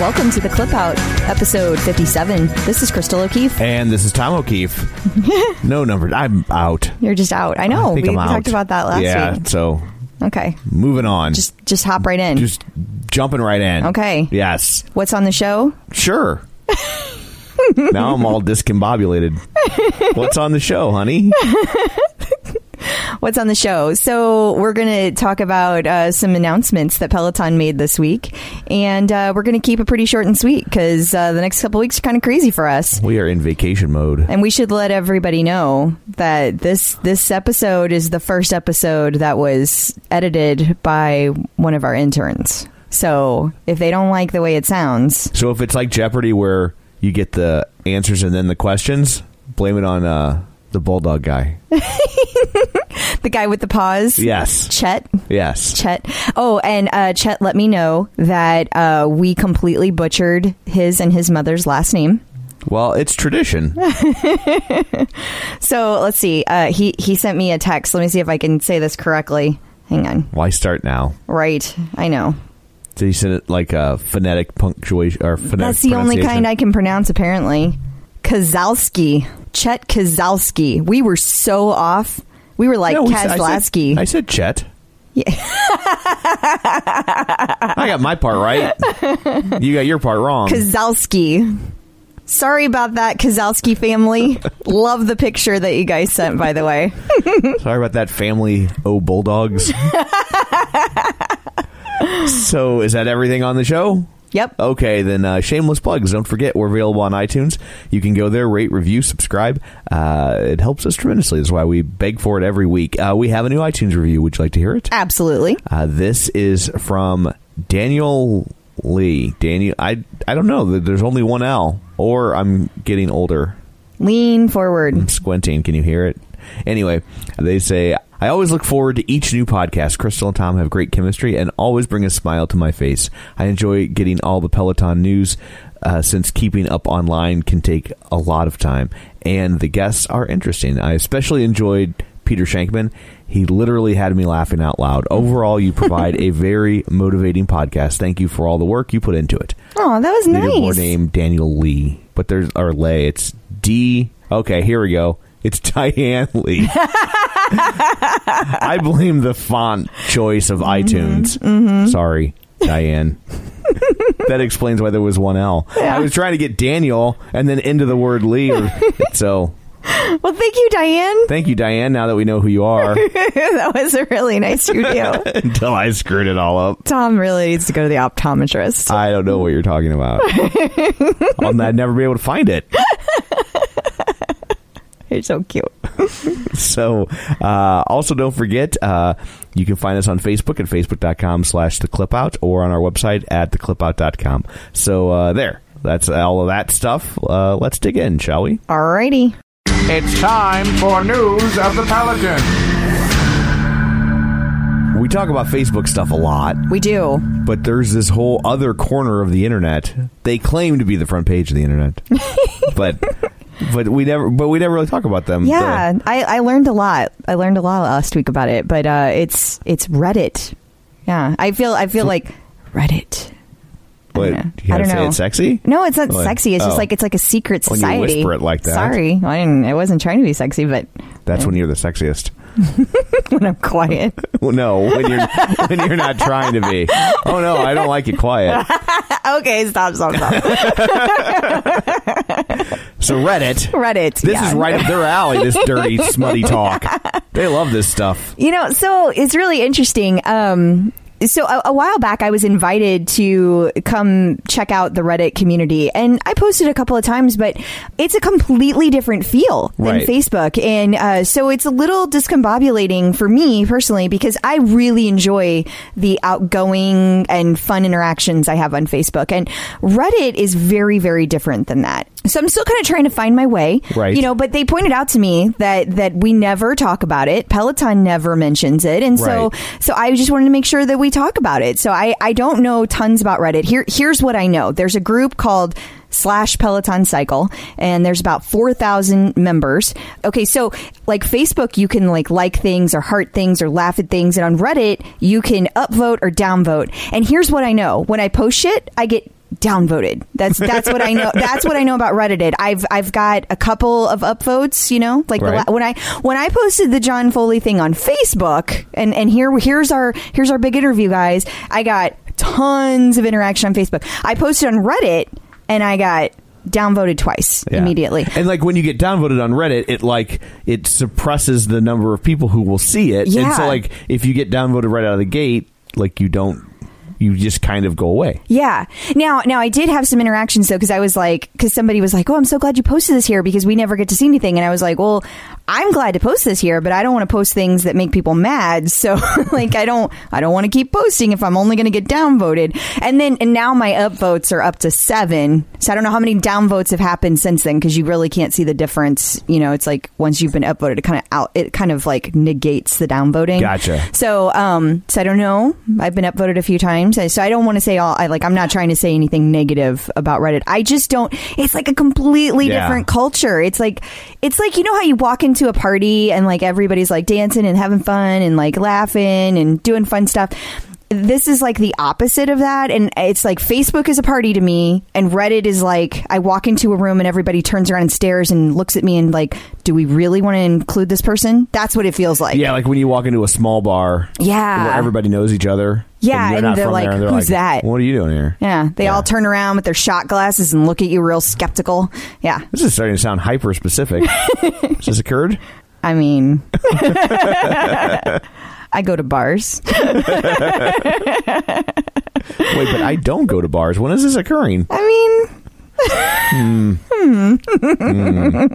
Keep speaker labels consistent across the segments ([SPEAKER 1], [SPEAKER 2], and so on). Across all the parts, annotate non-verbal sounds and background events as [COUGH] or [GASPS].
[SPEAKER 1] Welcome to the Clip Out, episode 57. This is Crystal O'Keefe.
[SPEAKER 2] And this is Tom O'Keefe. [LAUGHS] no number. I'm out.
[SPEAKER 1] You're just out. I know.
[SPEAKER 2] I
[SPEAKER 1] we,
[SPEAKER 2] I'm
[SPEAKER 1] we
[SPEAKER 2] out.
[SPEAKER 1] talked about that last
[SPEAKER 2] yeah,
[SPEAKER 1] week.
[SPEAKER 2] so
[SPEAKER 1] Okay.
[SPEAKER 2] moving on.
[SPEAKER 1] Just just hop right in.
[SPEAKER 2] Just jumping right in.
[SPEAKER 1] Okay.
[SPEAKER 2] Yes.
[SPEAKER 1] What's on the show?
[SPEAKER 2] Sure. [LAUGHS] now I'm all discombobulated. What's on the show, honey? [LAUGHS]
[SPEAKER 1] What's on the show? So we're going to talk about uh, some announcements that Peloton made this week, and uh, we're going to keep it pretty short and sweet because uh, the next couple weeks are kind of crazy for us.
[SPEAKER 2] We are in vacation mode.
[SPEAKER 1] And we should let everybody know that this this episode is the first episode that was edited by one of our interns. So if they don't like the way it sounds,
[SPEAKER 2] So if it's like Jeopardy where you get the answers and then the questions, blame it on uh, the bulldog guy. [LAUGHS]
[SPEAKER 1] the guy with the paws,
[SPEAKER 2] Yes.
[SPEAKER 1] Chet,
[SPEAKER 2] Yes.
[SPEAKER 1] Chet. Oh, and uh, Chet let me know that uh, we completely butchered his and his mother's last name.
[SPEAKER 2] Well, it's tradition. [LAUGHS]
[SPEAKER 1] So let's see. Uh, he he sent me a text. Let me see if I can say this correctly. Hang on.
[SPEAKER 2] Why start now?
[SPEAKER 1] Right. I know.
[SPEAKER 2] Did he send it like a phonetic punctuation or phonetic
[SPEAKER 1] That's the only kind I can pronounce, apparently. Kazalski. Chet Kazalski. We were so off. We were like
[SPEAKER 2] No, we said- I said-
[SPEAKER 1] Kazlaski.
[SPEAKER 2] I said Chet.
[SPEAKER 1] Yeah. [LAUGHS]
[SPEAKER 2] I got my part right. You got your part wrong.
[SPEAKER 1] Kazalski. Sorry about that, Kazalski family. Love the picture that you guys sent, by the way. [LAUGHS]
[SPEAKER 2] Sorry about that, family. Oh, bulldogs. [LAUGHS] so, is that everything on the show?
[SPEAKER 1] Yep.
[SPEAKER 2] Okay, then uh, shameless plugs. Don't forget, we're available on iTunes. You can go there, rate, review, subscribe. Uh, it helps us tremendously. That's why we beg for it every week. Uh, we have a new iTunes review. Would you like to hear it?
[SPEAKER 1] Absolutely.
[SPEAKER 2] Uh, this is from Daniel Lee. Daniel, I I don't know. There's only one L, or I'm getting older.
[SPEAKER 1] Lean forward.
[SPEAKER 2] I'm squinting. Can you hear it? Anyway, they say, I always look forward to each new podcast. Crystal and Tom have great chemistry and always bring a smile to my face. I enjoy getting all the Peloton news uh, since keeping up online can take a lot of time. And the guests are interesting. I especially enjoyed Peter Shankman. He literally had me laughing out loud. Overall, you provide a [LAUGHS] very motivating podcast. Thank you for all the work you put into it.
[SPEAKER 1] Oh, that was
[SPEAKER 2] Leaderboard
[SPEAKER 1] nice.
[SPEAKER 2] name Daniel Lee, but there's or Lay. It's D. Okay, here we go. It's Diane Lee. I blame the font choice of mm-hmm. iTunes. Mm-hmm. Sorry, Diane. [LAUGHS] that explains why there was one L. I was trying to get Daniel and then into the word Lee. Or, [LAUGHS] so
[SPEAKER 1] Well, thank you, Diane.
[SPEAKER 2] thank you, Diane. Now that we know who you are, [LAUGHS]
[SPEAKER 1] that was a really nice review.
[SPEAKER 2] until I screwed it all up.
[SPEAKER 1] Tom really needs to go to the optometrist.
[SPEAKER 2] I don't know what you're talking about. I'll I'd never be able to find it. [LAUGHS]
[SPEAKER 1] You're so cute. [LAUGHS]
[SPEAKER 2] So, uh, also don't forget, uh, you can find us on Facebook at facebook.com slash the clip out or on our website at theclipout.com. So, uh, there. That's all of that stuff. Uh, let's dig in, shall we?
[SPEAKER 1] Alrighty.
[SPEAKER 3] It's time for news of the Pelican.
[SPEAKER 2] We talk about Facebook stuff a lot,
[SPEAKER 1] We do.
[SPEAKER 2] but there's this whole other corner of the internet. They claim to be the front page of the internet, [LAUGHS] but but we never but we never really talk about them.
[SPEAKER 1] Yeah, I, I learned a lot. I learned a lot last week about it, but uh, it's it's Reddit. Yeah, I feel I feel like Reddit. I
[SPEAKER 2] but
[SPEAKER 1] don't know.
[SPEAKER 2] you
[SPEAKER 1] I
[SPEAKER 2] gotta
[SPEAKER 1] don't
[SPEAKER 2] say
[SPEAKER 1] know.
[SPEAKER 2] it's sexy.
[SPEAKER 1] No, it's not
[SPEAKER 2] What?
[SPEAKER 1] sexy. It's
[SPEAKER 2] Oh.
[SPEAKER 1] just like it's like a secret
[SPEAKER 2] When you
[SPEAKER 1] society.
[SPEAKER 2] whisper it like that.
[SPEAKER 1] Sorry, I didn't. I wasn't trying to be sexy, but
[SPEAKER 2] That's when you're the sexiest. [LAUGHS]
[SPEAKER 1] when I'm quiet. [LAUGHS]
[SPEAKER 2] Well, no, when you're when you're not trying to be. Oh no, I don't like it quiet. [LAUGHS]
[SPEAKER 1] okay, stop, stop, stop.
[SPEAKER 2] So Reddit.
[SPEAKER 1] Reddit.
[SPEAKER 2] This
[SPEAKER 1] yeah.
[SPEAKER 2] is right up their alley. This dirty, smutty talk. They love this stuff.
[SPEAKER 1] You know, so it's really interesting. Um, so a, a while back, I was invited to come check out the Reddit community, and I posted a couple of times, but it's a completely different feel than
[SPEAKER 2] Right.
[SPEAKER 1] Facebook, and uh, so it's a little discombobulating for me personally because I really enjoy the outgoing and fun interactions I have on Facebook, and Reddit is very, very different than that. So I'm still kind of trying to find my way,
[SPEAKER 2] Right.
[SPEAKER 1] You know, but they pointed out to me that that we never talk about it. Peloton never mentions it, and so
[SPEAKER 2] Right.
[SPEAKER 1] so I just wanted to make sure that we talk about it. So I I don't know tons about Reddit. Here here's what I know. There's a group called slash Peloton Cycle, and there's about four thousand members. Okay, so like Facebook, you can like like things or heart things or laugh at things, and on Reddit, you can upvote or downvote. And here's what I know: when I post shit, I get downvoted. That's that's what I know. That's what I know about Reddit. I've I've got a couple of upvotes. You know, like
[SPEAKER 2] Right.
[SPEAKER 1] la- when I when I posted the John Foley thing on Facebook, and and here here's our here's our big interview, guys. I got tons of interaction on Facebook. I posted on Reddit, and I got downvoted twice
[SPEAKER 2] Yeah.
[SPEAKER 1] immediately.
[SPEAKER 2] And like when you get downvoted on Reddit, it like it suppresses the number of people who will see it.
[SPEAKER 1] Yeah.
[SPEAKER 2] And so like if you get downvoted right out of the gate, like you don't you just kind of go away.
[SPEAKER 1] Yeah. Now, now I did have some interactions though, because I was like, because somebody was like, "Oh, I'm so glad you posted this here because we never get to see anything," and I was like, "Well, I'm glad to post this here, but I don't want to post things that make people mad. [LAUGHS] So, like, I don't, I don't want to keep posting if I'm only going to get downvoted." And then, and now my upvotes are up to seven. So I don't know how many downvotes have happened since then because you really can't see the difference. You know, it's like once you've been upvoted, it kind of out, it kind of like negates the downvoting.
[SPEAKER 2] Gotcha.
[SPEAKER 1] So, um, so I don't know. I've been upvoted a few times, so I don't want to say all. I like. I'm not trying to say anything negative about Reddit. I just don't. It's like a completely
[SPEAKER 2] Yeah.
[SPEAKER 1] different culture. It's like, it's like you know how you walk into a party and like everybody's like dancing and having fun and like laughing and doing fun stuff. This is like the opposite of that, and it's like Facebook is a party to me, and Reddit is like I walk into a room and everybody turns around and stares and looks at me and like, do we really want to include this person? That's what it feels like.
[SPEAKER 2] Yeah, like when you walk into a small bar,
[SPEAKER 1] Yeah.
[SPEAKER 2] where everybody knows each other.
[SPEAKER 1] Yeah,
[SPEAKER 2] and,
[SPEAKER 1] and they're like,
[SPEAKER 2] there, they're
[SPEAKER 1] "Who's
[SPEAKER 2] like,
[SPEAKER 1] that?"
[SPEAKER 2] What are you doing here?
[SPEAKER 1] Yeah, they
[SPEAKER 2] Yeah.
[SPEAKER 1] all turn around with their shot glasses and look at you real skeptical. Yeah,
[SPEAKER 2] This is starting to sound hyper specific. [LAUGHS] Has this occurred?
[SPEAKER 1] I mean, [LAUGHS] I go to bars. [LAUGHS]
[SPEAKER 2] Wait, but I don't go to bars. When is this occurring?
[SPEAKER 1] I mean, hmm. Hmm. [LAUGHS] Hmm.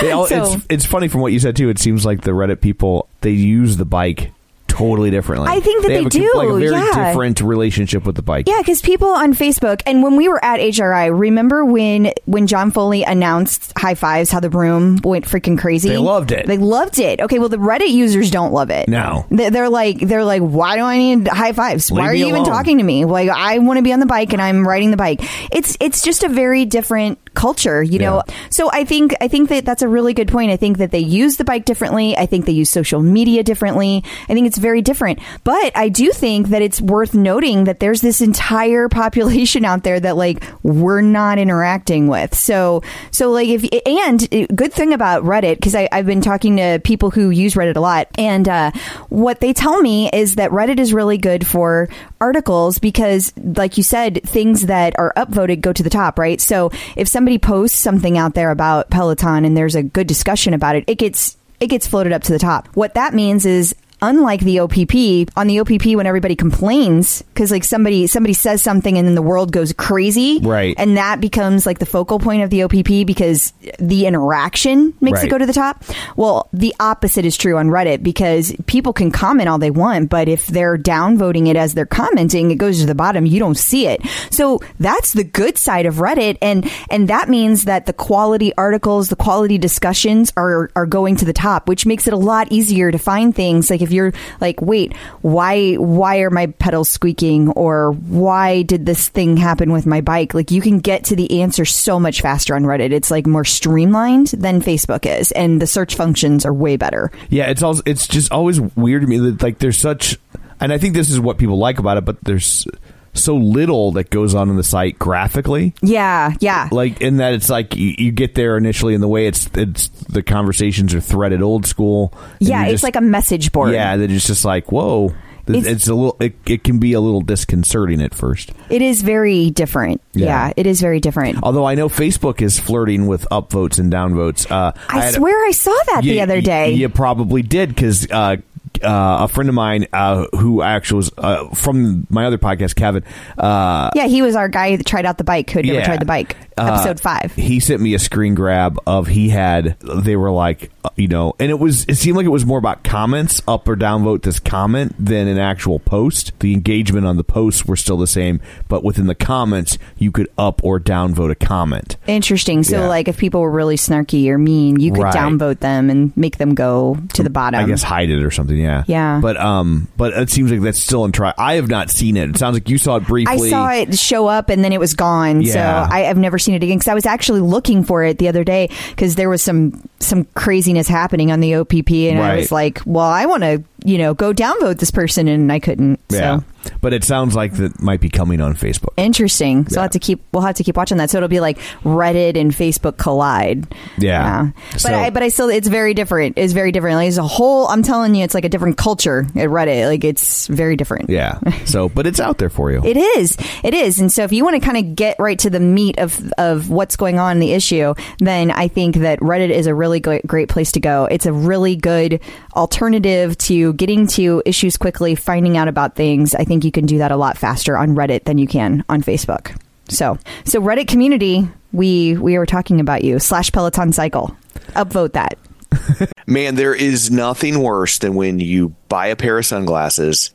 [SPEAKER 2] They all,
[SPEAKER 1] So-
[SPEAKER 2] it's it's funny from what you said too. It seems like the Reddit people they use the bike totally differently.
[SPEAKER 1] I think that they
[SPEAKER 2] a,
[SPEAKER 1] do,
[SPEAKER 2] like a very
[SPEAKER 1] yeah.
[SPEAKER 2] different relationship with the bike.
[SPEAKER 1] yeah, because people on Facebook and when we were at HRI, remember when when John Foley announced high fives, how the room went freaking crazy?
[SPEAKER 2] They loved it.
[SPEAKER 1] They loved it. Okay, well, the Reddit users don't love it.
[SPEAKER 2] No.
[SPEAKER 1] They- they're like they're like, why do I need high fives? Why are you even talking to me? Like, I want to be on the bike and I'm riding the bike. It's it's just a very different culture, you know.
[SPEAKER 2] Yeah.
[SPEAKER 1] So I think I think that that's a really good point. I think that they use the bike differently. I think they use social media differently. I think it's very different. But I do think that it's worth noting that there's this entire [LAUGHS] population out there that like we're not interacting with. So so like if and good thing about Reddit because I've been talking to people who use Reddit a lot, and uh, what they tell me is that Reddit is really good for articles because, like you said, things that are upvoted go to the top, right? So if somebody posts something out there about Peloton and there's a good discussion about it, it gets it gets floated up to the top. What that means is unlike the OPP, on the OPP when everybody complains cuz like somebody somebody says something and then the world goes crazy,
[SPEAKER 2] Right.
[SPEAKER 1] And that becomes like the focal point of the OPP because the interaction makes
[SPEAKER 2] Right.
[SPEAKER 1] it go to the top. Well, the opposite is true on Reddit because people can comment all they want, but if they're downvoting it as they're commenting, it goes to the bottom. You don't see it. So that's the good side of Reddit, and and that means that the quality articles, the quality discussions are are going to the top, which makes it a lot easier to find things. Like if you're like, wait, why why are my pedals squeaking, or why did this thing happen with my bike? Like you can get to the answer so much faster on Reddit. It's like more streamlined than Facebook is, and the search functions are way better.
[SPEAKER 2] Yeah, it's also it's just always weird to me that like there's such, and I think this is what people like about it, but there's so little that goes on in the site graphically.
[SPEAKER 1] Yeah, yeah.
[SPEAKER 2] Like in that it's like you, you get there initially in the way it's it's the conversations are threaded old school.
[SPEAKER 1] Yeah, it's
[SPEAKER 2] just-
[SPEAKER 1] like a message board.
[SPEAKER 2] yeah, that it's just like whoa. It's,
[SPEAKER 1] It's-
[SPEAKER 2] a little. It, it can be a little disconcerting at first.
[SPEAKER 1] It is very different.
[SPEAKER 2] Yeah.
[SPEAKER 1] Yeah, it is very different.
[SPEAKER 2] Although I know Facebook is flirting with upvotes and downvotes. Uh,
[SPEAKER 1] I
[SPEAKER 2] had-
[SPEAKER 1] swear I saw that the other day.
[SPEAKER 2] You probably did because uh, uh, a friend of mine uh, who actually was uh, from my other podcast, Kevin. Uh,
[SPEAKER 1] Yeah, he was our guy that tried out the bike. Who had never
[SPEAKER 2] Yeah.
[SPEAKER 1] tried the bike?
[SPEAKER 2] Uh,
[SPEAKER 1] Episode five.
[SPEAKER 2] He sent me a screen grab of he had. They were like, uh, you know, and it was. It seemed like it was more about comments, up or down vote this comment than an actual post. The engagement on the posts were still the same, but within the comments, you could up or down vote a comment.
[SPEAKER 1] Interesting. So,
[SPEAKER 2] Yeah.
[SPEAKER 1] like, if people were really snarky or mean, you could
[SPEAKER 2] Right.
[SPEAKER 1] downvote them and make them go to the bottom.
[SPEAKER 2] I guess hide it or something. Yeah,
[SPEAKER 1] Yeah.
[SPEAKER 2] But um, but it seems like that's still in trial. I have not seen it. It sounds like you saw it briefly.
[SPEAKER 1] I saw it show up and then it was gone.
[SPEAKER 2] Yeah.
[SPEAKER 1] So I, I've never seen it again because I was actually looking for it the other day because there was some some craziness happening on the OPP and I was like, well, I want to you know go downvote this person and I couldn't.
[SPEAKER 2] Yeah,
[SPEAKER 1] So
[SPEAKER 2] but it sounds like that might be coming on Facebook.
[SPEAKER 1] interesting. So
[SPEAKER 2] Yeah.
[SPEAKER 1] I'll have to keep we'll have to keep watching that. So it'll be like Reddit and Facebook collide.
[SPEAKER 2] Yeah.
[SPEAKER 1] But
[SPEAKER 2] So-
[SPEAKER 1] I but I still it's very different. It's very different. Like, it's a whole. I'm telling you, it's like a different culture at Reddit. Like it's very different.
[SPEAKER 2] Yeah. So, [LAUGHS] but it's out there for you.
[SPEAKER 1] It is. It is. And so if you want to kind of get right to the meat of, of what's going on in the issue, then I think that Reddit is a really great, great place to go. It's a really good alternative to getting to issues quickly, finding out about things. I think you can do that a lot faster on Reddit than you can on Facebook. So, so Reddit community, we we were talking about you slash Peloton cycle. Upvote that. [LAUGHS]
[SPEAKER 4] Man, there is nothing worse than when you buy a pair of sunglasses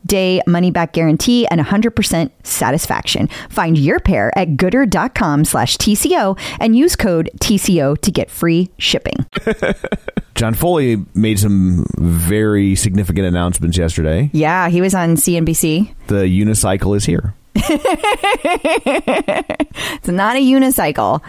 [SPEAKER 1] day money back guarantee and 100% satisfaction. Find your pair at goodr.com slash TCO and use code TCO to get free shipping. [LAUGHS]
[SPEAKER 2] John Foley made some very significant announcements yesterday.
[SPEAKER 1] Yeah, he was on CNBC.
[SPEAKER 2] The unicycle is here. [LAUGHS]
[SPEAKER 1] It's not a unicycle.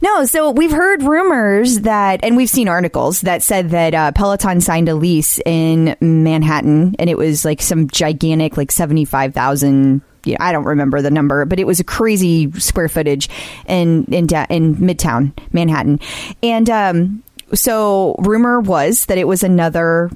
[SPEAKER 1] No, so we've heard rumors that, and we've seen articles that said that uh, Peloton signed a lease in Manhattan, and it was like some gigantic, like seventy-five thousand. I don't remember the number, but it was a crazy square footage in in in Midtown Manhattan, and um, so rumor was that it was another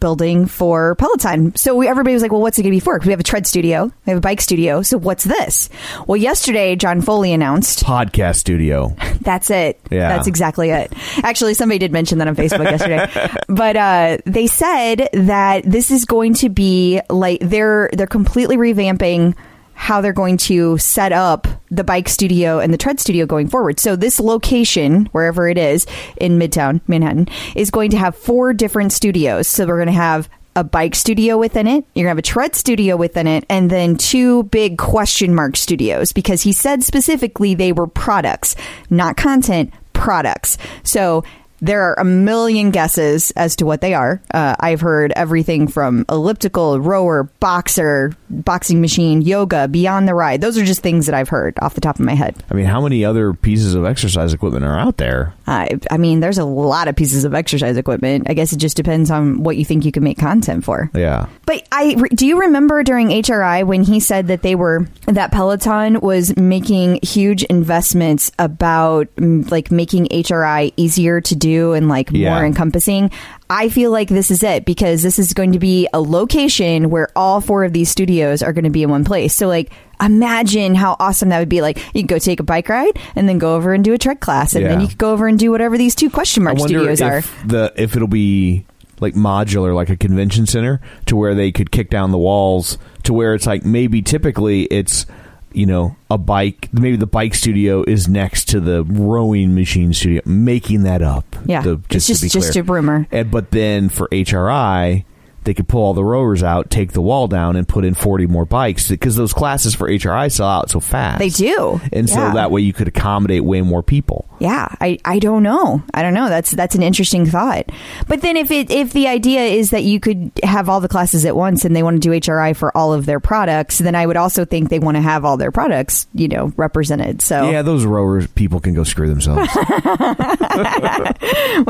[SPEAKER 1] building for Peloton. So we, everybody was like, well, what's it going to be for? 'Cause we have a tread studio, we have a bike studio. So what's this? Well, yesterday, John Foley announced
[SPEAKER 2] Podcast studio. [LAUGHS]
[SPEAKER 1] that's it.
[SPEAKER 2] Yeah.
[SPEAKER 1] That's exactly it. Actually, somebody did mention that on Facebook yesterday. [LAUGHS] But uh, they said that this is going to be like they're they're completely revamping how they're going to set up the bike studio and the tread studio going forward. So this location, wherever it is in Midtown Manhattan, is going to have four different studios. So we're going to have a bike studio within it. You're going to have a tread studio within it, and then two big question mark studios because he said specifically they were products, not content, products. So there are a million guesses as to what they are. Uh, I've heard everything from elliptical, rower, boxer, boxing machine, yoga, beyond the ride. Those are just things that I've heard off the top of my head.
[SPEAKER 2] I mean, how many other pieces of exercise equipment are out there?
[SPEAKER 1] I, I mean, there's a lot of pieces of exercise equipment. I guess it just depends on what you think you can make content for.
[SPEAKER 2] Yeah.
[SPEAKER 1] But I do you remember during HRI when he said that they were that Peloton was making huge investments about mm, like making HRI easier to do and like
[SPEAKER 2] Yeah.
[SPEAKER 1] more encompassing. I feel like this is it because this is going to be a location where all four of these studios are going to be in one place. So like imagine how awesome that would be. Like you could go take a bike ride and then go over and do a tread class and then you could go over and do whatever these two question mark studios
[SPEAKER 2] if
[SPEAKER 1] are.
[SPEAKER 2] the if it'll be like modular, like a convention center, to where they could kick down the walls to where it's like maybe typically it's you know a bike maybe the bike studio is next to the rowing machine studio making that up
[SPEAKER 1] Yeah.
[SPEAKER 2] The-
[SPEAKER 1] It's
[SPEAKER 2] to
[SPEAKER 1] just-
[SPEAKER 2] be
[SPEAKER 1] just a rumor.
[SPEAKER 2] and but then for hri they could pull all the rowers out, take the wall down, and put in 40 more bikes because those classes for HRI sell out so fast.
[SPEAKER 1] They do.
[SPEAKER 2] And so
[SPEAKER 1] Yeah.
[SPEAKER 2] that way you could accommodate way more people.
[SPEAKER 1] Yeah, I, I don't know. I don't know. That's that's an interesting thought. But then if it if the idea is that you could have all the classes at once and they want to do HRI for all of their products, then I would also think they want to have all their products, you know, represented. So
[SPEAKER 2] Yeah, those rowers people can go screw themselves. [LAUGHS] [LAUGHS]
[SPEAKER 1] we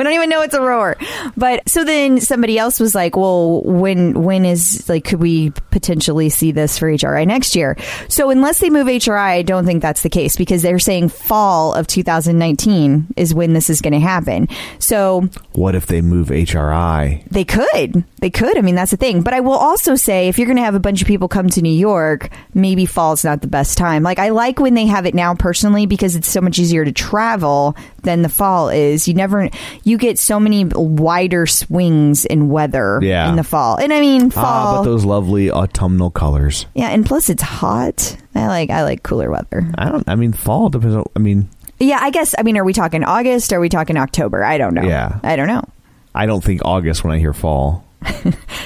[SPEAKER 1] don't even know it's a rower. But so then somebody else was like, "Well, when when is like could we potentially see this for HRI next year?" So unless they move HRI, I don't think that's the case because they're saying fall of 2019 is when this is going to happen. So
[SPEAKER 2] what if they move HRI?
[SPEAKER 1] they could. They could. I mean, that's the thing. But I will also say if you're going to have a bunch of people come to New York, maybe fall's not the best time. Like, I like when they have it now personally because it's so much easier to travel than the fall is. You never, you get so many wider swings in weather
[SPEAKER 2] Yeah.
[SPEAKER 1] in the fall. And I mean, fall.
[SPEAKER 2] Ah, but those lovely autumnal colors.
[SPEAKER 1] yeah. And plus it's hot. I like, I like cooler weather.
[SPEAKER 2] I don't. I mean, fall depends. On, I mean,
[SPEAKER 1] Yeah. I guess, I mean, are we talking August? Or are we talking October? I don't know.
[SPEAKER 2] Yeah.
[SPEAKER 1] I don't know.
[SPEAKER 2] I don't think August when I hear fall. [LAUGHS]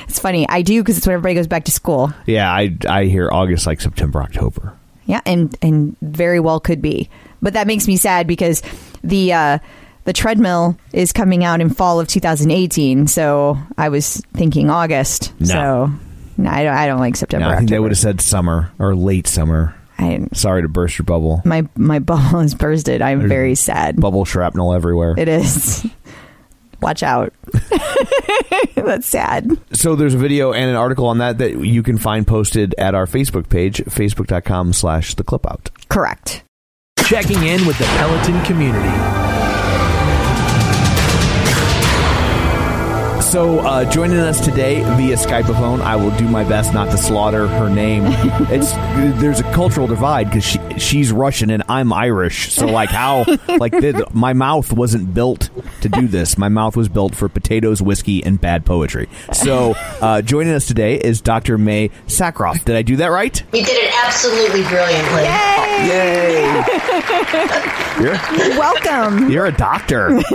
[SPEAKER 1] It's funny. I do because it's when everybody goes back to school.
[SPEAKER 2] Yeah, I I hear August like September, October.
[SPEAKER 1] Yeah, and and very well could be. But that makes me sad because the uh, the treadmill is coming out in fall of 2018. So I was thinking August.
[SPEAKER 2] No.
[SPEAKER 1] So no, I don't. I don't like September.
[SPEAKER 2] No, I think they would have said summer or late summer.
[SPEAKER 1] I,
[SPEAKER 2] Sorry to burst your bubble.
[SPEAKER 1] my my [LAUGHS] bubble is bursted. I'm very sad.
[SPEAKER 2] Bubble shrapnel everywhere.
[SPEAKER 1] It is. [LAUGHS] Watch out. [LAUGHS] That's sad.
[SPEAKER 2] so there's a video and an article on that that you can find posted at our Facebook page, facebook.com slash the clip out.
[SPEAKER 1] Correct.
[SPEAKER 5] Checking in with the Peloton community.
[SPEAKER 2] So, uh, joining us today via Skypeophone, I will do my best not to slaughter her name. [LAUGHS] it's there's a cultural divide because she, she's Russian and I'm Irish. So, like, how like the, my mouth wasn't built to do this. My mouth was built for potatoes, whiskey, and bad poetry. So, uh, joining us today is Dr. Mae Sakharov. Did I do that right?
[SPEAKER 6] You did it absolutely brilliantly.
[SPEAKER 2] Yay! you're
[SPEAKER 1] Welcome.
[SPEAKER 2] you're a doctor. [LAUGHS]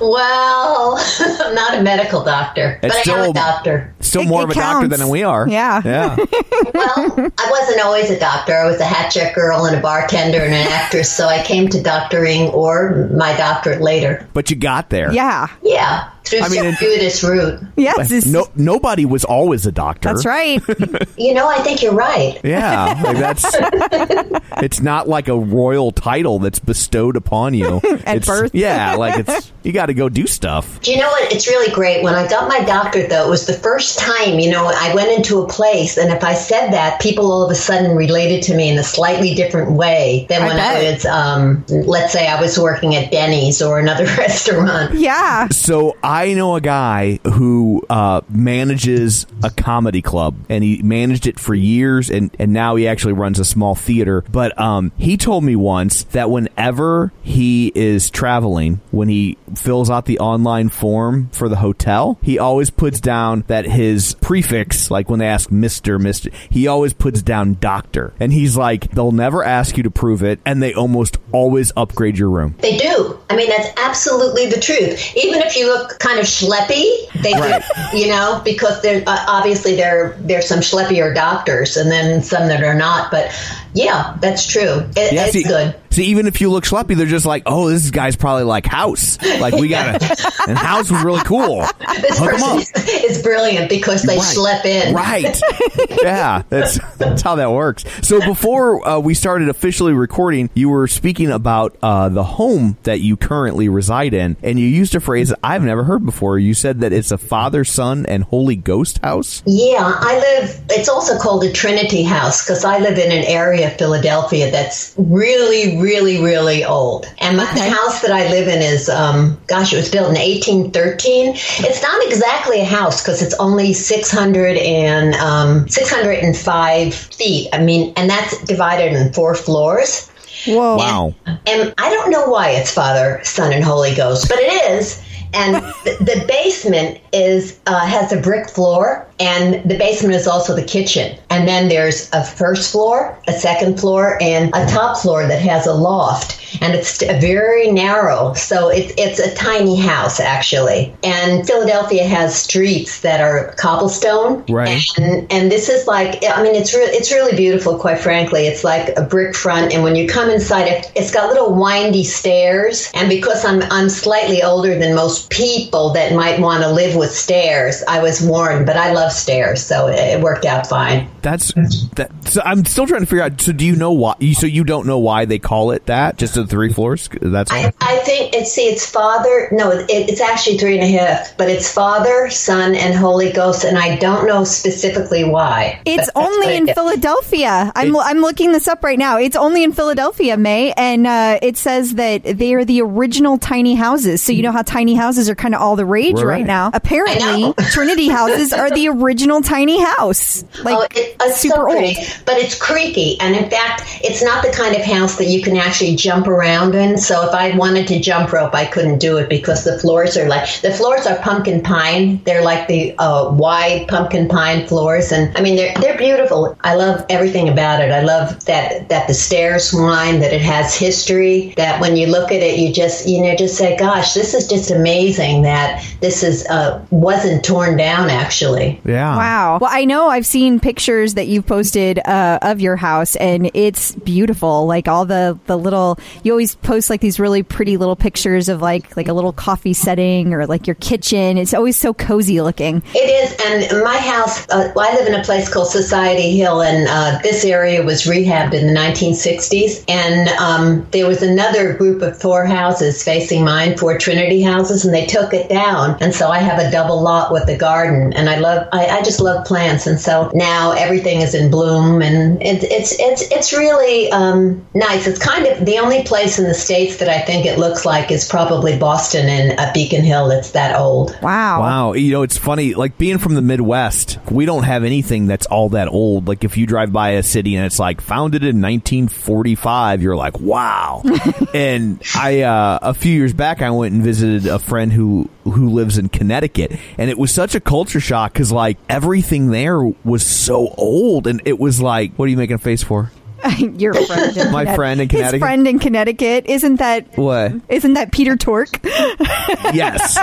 [SPEAKER 6] Well, [LAUGHS] I'm not a medical doctor, but
[SPEAKER 2] It's
[SPEAKER 6] I am
[SPEAKER 2] still-
[SPEAKER 6] a doctor.
[SPEAKER 2] Still
[SPEAKER 1] It-
[SPEAKER 2] more
[SPEAKER 1] it
[SPEAKER 2] of a doctor than we are.
[SPEAKER 1] Yeah.
[SPEAKER 2] Yeah. [LAUGHS]
[SPEAKER 6] Well, I wasn't always a doctor. I was a hat check girl and a bartender and an actress, so I came to doctoring or my doctorate later.
[SPEAKER 2] But you got there.
[SPEAKER 1] Yeah.
[SPEAKER 6] Yeah, through
[SPEAKER 2] I mean, it-
[SPEAKER 6] circuitous route.
[SPEAKER 1] Yes.
[SPEAKER 2] No, nobody was always a doctor.
[SPEAKER 1] That's right. [LAUGHS]
[SPEAKER 6] You know, I think you're right.
[SPEAKER 2] Yeah, like that's. [LAUGHS] it's not like a royal title that's bestowed upon you [LAUGHS]
[SPEAKER 1] At
[SPEAKER 2] It's-
[SPEAKER 1] birth.
[SPEAKER 2] Yeah, like it's you got to go do stuff.
[SPEAKER 6] Do you know what? It's really great. When I got my doctorate, though, it was the first time, you know, I went into a place, and if I said that, people all of a sudden related to me in a slightly different way than
[SPEAKER 1] I
[SPEAKER 6] when
[SPEAKER 1] bet.
[SPEAKER 6] I was, um, let's say, I was working at Denny's or another restaurant.
[SPEAKER 1] yeah.
[SPEAKER 2] So I know a guy who uh, manages a comedy club, and he managed it for years, and and now he actually runs a small theater. But um, he told me once that whenever he is traveling, when he fills out the online form for the hotel, he always puts down that his prefix, like when they ask Mister Mister, he always puts down Doctor, and he's like, they'll never ask you to prove it, and they almost always upgrade your room.
[SPEAKER 6] They do. I mean, that's absolutely the truth. Even if you look kind of schleppy, they
[SPEAKER 2] Right.
[SPEAKER 6] you know, because there uh, obviously there there's some schleppier doctors and then some that are not. But yeah, that's true. It, it's
[SPEAKER 2] see,
[SPEAKER 6] good.
[SPEAKER 2] See, even if you look schleppy, they're just like, oh, this guy's probably like House. Like we gotta, [LAUGHS] and House was really cool.
[SPEAKER 6] This
[SPEAKER 2] Hook
[SPEAKER 6] person is, [LAUGHS] is brilliant because they
[SPEAKER 2] Right.
[SPEAKER 6] schlep in.
[SPEAKER 2] Right. [LAUGHS] yeah, that's that's how that works. So before uh, we started officially recording, you were speaking about uh, the home that you currently reside in, and you used a phrase I've never heard before. You said that it's a Father, Son, and Holy Ghost house.
[SPEAKER 6] Yeah, I live, it's also called a Trinity House because I live in an area of Philadelphia that's really, really, really old. And my, the house that I live in is, um, gosh, it was built in 1813. It's not exactly a house because it's only 600 and, um, 605 feet. I mean, and that's divided in four floors.
[SPEAKER 1] Whoa.
[SPEAKER 2] Wow.
[SPEAKER 6] And I don't know why it's Father, Son, and Holy Ghost, but it is. And [LAUGHS] the, the basement is uh, has a brick floor, and the basement is also the kitchen. And then there's a first floor, a second floor, and a top floor that has a loft. And it's very narrow, so it's it's a tiny house actually. And Philadelphia has streets that are cobblestone,
[SPEAKER 2] Right.
[SPEAKER 6] And and this is like, I mean, it's really it's really beautiful. Quite frankly, it's like a brick front, and when you come inside, it, it's got little windy stairs. And because I'm I'm slightly older than most people that might want to live with stairs, I was warned. But I love stairs, so it, it worked out fine.
[SPEAKER 2] That's that. So I'm still trying to figure out. So do you know why? you- So you don't know why they call it that? Just the three floors? That's
[SPEAKER 6] I, I think it's see, it's Father. No, it, it's actually three and a half, but it's Father, Son, and Holy Ghost, and I don't know specifically why.
[SPEAKER 1] It's
[SPEAKER 6] But
[SPEAKER 1] only in
[SPEAKER 6] it is.
[SPEAKER 1] Philadelphia. I'm I'm looking this up right now. It's only in Philadelphia, Mae, and uh, it says that they are the original tiny houses. So you know how tiny houses are kind of all the rage
[SPEAKER 2] Right.
[SPEAKER 1] right, now. Apparently. Trinity houses are the [LAUGHS] original tiny house, like
[SPEAKER 6] oh, it, it's
[SPEAKER 1] super
[SPEAKER 6] so
[SPEAKER 1] old.
[SPEAKER 6] but it's creaky, and in fact, it's not the kind of house that you can actually jump around in. So if I wanted to jump rope, I couldn't do it because the floors are like the floors are pumpkin pine. They're like the uh, wide pumpkin pine floors, and I mean they're they're beautiful. I love everything about it. I love that that the stairs whine, that it has history. That when you look at it, you just you know just say, "Gosh, this is just amazing." That this is uh, wasn't torn down actually.
[SPEAKER 2] Yeah.
[SPEAKER 1] Wow. Well, I know I've seen pictures that you've posted uh, of your house, and it's beautiful. Like all the the little, you always post like these really pretty little pictures of like like a little coffee setting or like your kitchen. It's always so cozy looking.
[SPEAKER 6] It is, and my house. Uh, well, I live in a place called Society Hill, and uh, this area was rehabbed in the 1960s. And um, there was another group of four houses facing mine, four Trinity houses, and they took it down. And so I have a double lot with a garden, and I love. I, I just love plants, and so now everything is in bloom, and it's it's it's it's really um, nice. It's kind of the only place in the states that I think it looks like is probably Boston and uh, Beacon Hill. It's that old.
[SPEAKER 1] Wow.
[SPEAKER 2] Wow, you know it's funny. Like being from the Midwest, we don't have anything that's all that old. Like if you drive by a city and it's like founded in 1945, you're like, wow. [LAUGHS] and I, uh, a few years back, I went and visited a friend who who lives in Connecticut, and it was such a culture shock because like everything there was so old, and it was like, what are you making a face for? [LAUGHS]
[SPEAKER 1] Your friend, in [LAUGHS]
[SPEAKER 2] My
[SPEAKER 1] Connecticut.
[SPEAKER 2] friend in
[SPEAKER 1] His friend in Connecticut. Isn't that
[SPEAKER 2] What?
[SPEAKER 1] isn't that Peter Tork?
[SPEAKER 2] Yes,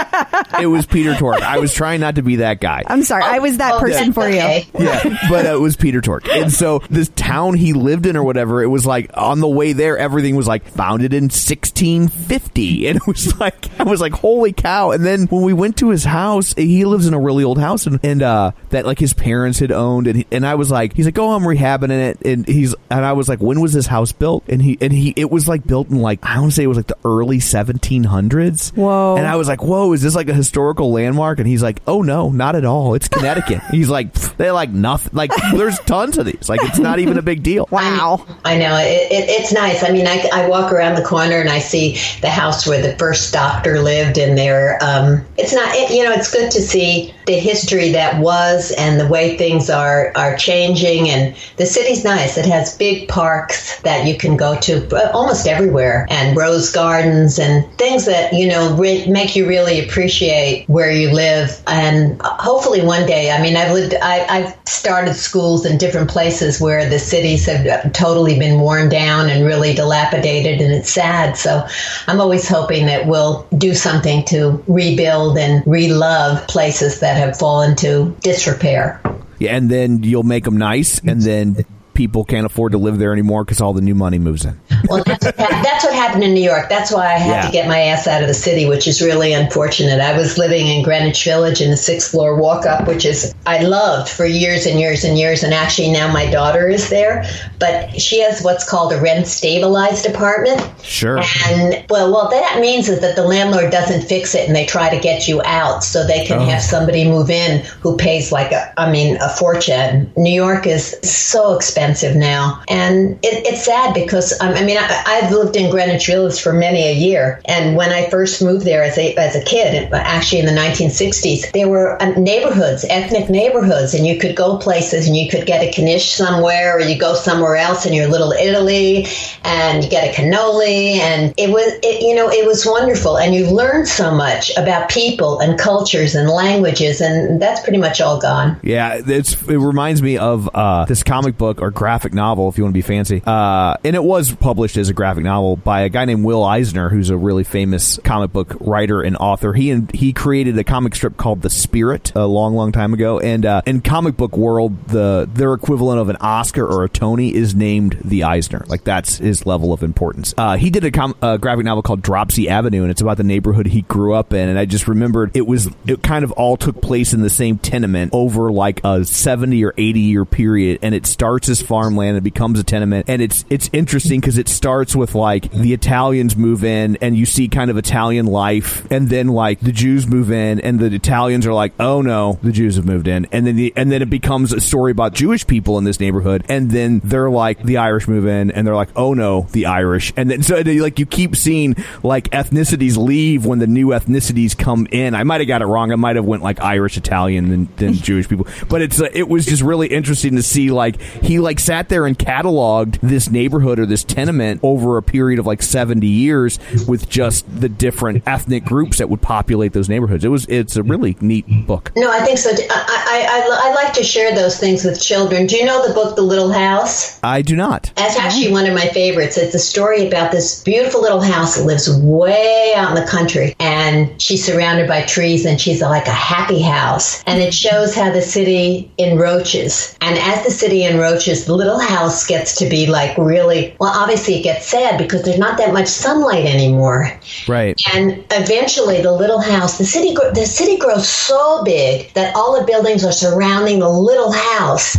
[SPEAKER 2] it was Peter Tork. I was trying not to be that guy.
[SPEAKER 1] I'm sorry, I was that
[SPEAKER 6] Oh,
[SPEAKER 1] person
[SPEAKER 6] that's
[SPEAKER 1] for you.
[SPEAKER 2] yeah, but uh, it was Peter Tork. And so this town he lived in or whatever, it was like on the way there, everything was like founded in 1650. And it was like, I was like, holy cow. And then when we went to his house, he lives in a really old house and, and uh, that like his parents had owned. And, he, and I was like, he's like, oh, I'm rehabbing it. And he's, and I was like, when was this house built? And he, and he, it was like built in like, I want to say it was like the early 1700s.
[SPEAKER 1] Whoa.
[SPEAKER 2] And I was like, whoa, is this like a historical landmark? And he's like, oh no, not at all. It's Connecticut. [LAUGHS] he's like, they're like nothing. Like there's tons of these. Like it's not even a big deal.
[SPEAKER 1] Wow.
[SPEAKER 6] I know it, it, it's nice. I mean, I, I walk around the corner and I see the house where the first doctor lived, and there. Um, it's not, it, you know, it's good to see the history that was and the way things are are changing. And the city's nice. It has big parks that you can go to uh, almost everywhere, and rose gardens and things that you know re- make you really appreciate where you live. And hopefully one day, I mean, I've lived, I, I've started schools in different places where the cities have totally been worn down and really dilapidated, and it's sad. So I'm always hoping that we'll do something to rebuild and relove places that have fallen to disrepair.
[SPEAKER 2] Yeah, and then you'll make them nice, and then people can't afford to live there anymore because all the new money moves in. [LAUGHS]
[SPEAKER 6] Well, that's what, that's what happened in New York. That's why I had
[SPEAKER 2] Yeah.
[SPEAKER 6] to get my ass out of the city, which is really unfortunate. I was living in Greenwich Village in a sixth floor walk up, which is I loved for years and years and years. And actually, now my daughter is there, but she has what's called a rent stabilized apartment.
[SPEAKER 2] Sure.
[SPEAKER 6] And well, well, that means is that the landlord doesn't fix it, and they try to get you out so they can oh. have somebody move in who pays like a, I mean, a fortune. New York is so expensive expensive now. And it, it's sad because, um, I mean, I, I've lived in Greenwich Village for many a year. And when I first moved there as a, as a kid, actually in the 1960s, there were uh, neighborhoods, ethnic neighborhoods, and you could go places and you could get a knish somewhere or you go somewhere else in your little Italy and you get a cannoli. And it was, it, you know, it was wonderful. And you learned so much about people and cultures and languages. And that's pretty much all gone.
[SPEAKER 2] Yeah, it reminds me of uh, this comic book or graphic novel, if you want to be fancy. Uh, and it was published as a graphic novel by a guy named Will Eisner, who's a really famous comic book writer and author. He and he created a comic strip called The Spirit a long, long time ago. And uh, in comic book world, the their equivalent of an Oscar or a Tony is named the Eisner. Like that's his level of importance. Uh, he did a, com- a graphic novel called Dropsie Avenue, and it's about the neighborhood he grew up in. And I just remembered it was it kind of all took place in the same tenement over like a 70 or 80 year period and it starts as farmland and becomes a tenement. And it's it's interesting because it starts with like the Italians move in and you see kind of Italian life. And then like the Jews move in and the Italians are like oh no the Jews have moved in. And then the and then it becomes a story about Jewish people in this neighborhood. And then they're like the Irish move in and they're like oh no the Irish. And then so they, like you keep seeing like ethnicities leave when the new ethnicities come in. I might have got it wrong. I might have went like Irish Italian than, than [LAUGHS] Jewish people. But it's uh, it was just really interesting to see like he like sat there and cataloged this neighborhood or this tenement over a period of like 70 years with just the different ethnic groups that would populate those neighborhoods. It was it's a really neat book.
[SPEAKER 6] No, I think so. I, I, I, I like to share those things with children. Do you know the book The Little House?
[SPEAKER 2] I do not.
[SPEAKER 6] That's actually one of my favorites. It's a story about this beautiful little house that lives way out in the country, and she's surrounded by trees, and she's like a happy house. And it shows how the city encroaches, And as the city enroaches, little house gets to be like really well. Obviously, it gets sad because there's not that much sunlight anymore.
[SPEAKER 2] Right.
[SPEAKER 6] And eventually, the little house, the city, the city grows so big that all the buildings are surrounding the little house.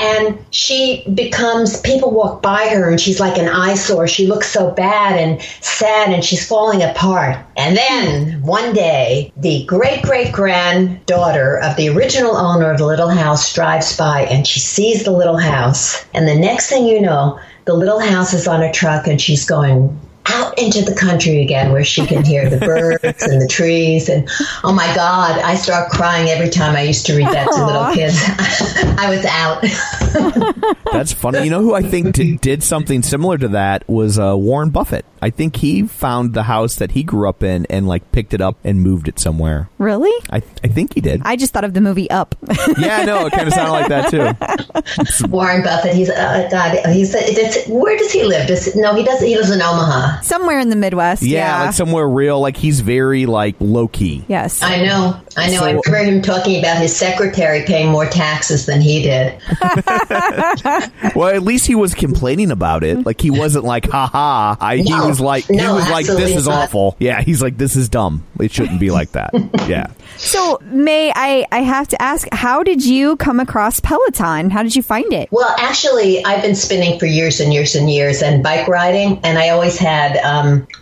[SPEAKER 6] And she becomes, people walk by her and she's like an eyesore. She looks so bad and sad and she's falling apart. And then one day, the great great granddaughter of the original owner of the little house drives by and she sees the little house. And the next thing you know, the little house is on a truck and she's going out into the country again where she can hear the birds and the trees and oh my god i start crying every time i used to read that to little kids [LAUGHS] i was out [LAUGHS]
[SPEAKER 2] That's funny. You know who I think did, did something similar to that was uh, Warren Buffett. I think he found the house that he grew up in and like picked it up and moved it somewhere.
[SPEAKER 1] Really?
[SPEAKER 2] I I think he did.
[SPEAKER 1] I just thought of the movie Up. [LAUGHS]
[SPEAKER 2] yeah, no, it kind of sounded like that too.
[SPEAKER 6] warren buffett he's uh, god he's does, where does he live does no he doesn't. he lives in omaha
[SPEAKER 1] Somewhere in the Midwest.
[SPEAKER 2] Yeah,
[SPEAKER 1] Yeah.
[SPEAKER 2] like somewhere real. Like he's very like low key.
[SPEAKER 1] yes.
[SPEAKER 6] i know i know i
[SPEAKER 2] So-
[SPEAKER 6] remember him talking about his secretary paying more taxes than he did [LAUGHS]
[SPEAKER 2] Well, at least he was complaining about it. Like he wasn't like, "Ha ha." I he was like, he was like, "This is
[SPEAKER 6] not.
[SPEAKER 2] awful." Yeah, he's like, "This is dumb. It shouldn't be like that." [LAUGHS] Yeah.
[SPEAKER 1] So, Mae, I, I have to ask, how did you come across Peloton? How did you find it?
[SPEAKER 6] Well, actually, I've been spinning for years and years and years and bike riding. And I always had, um,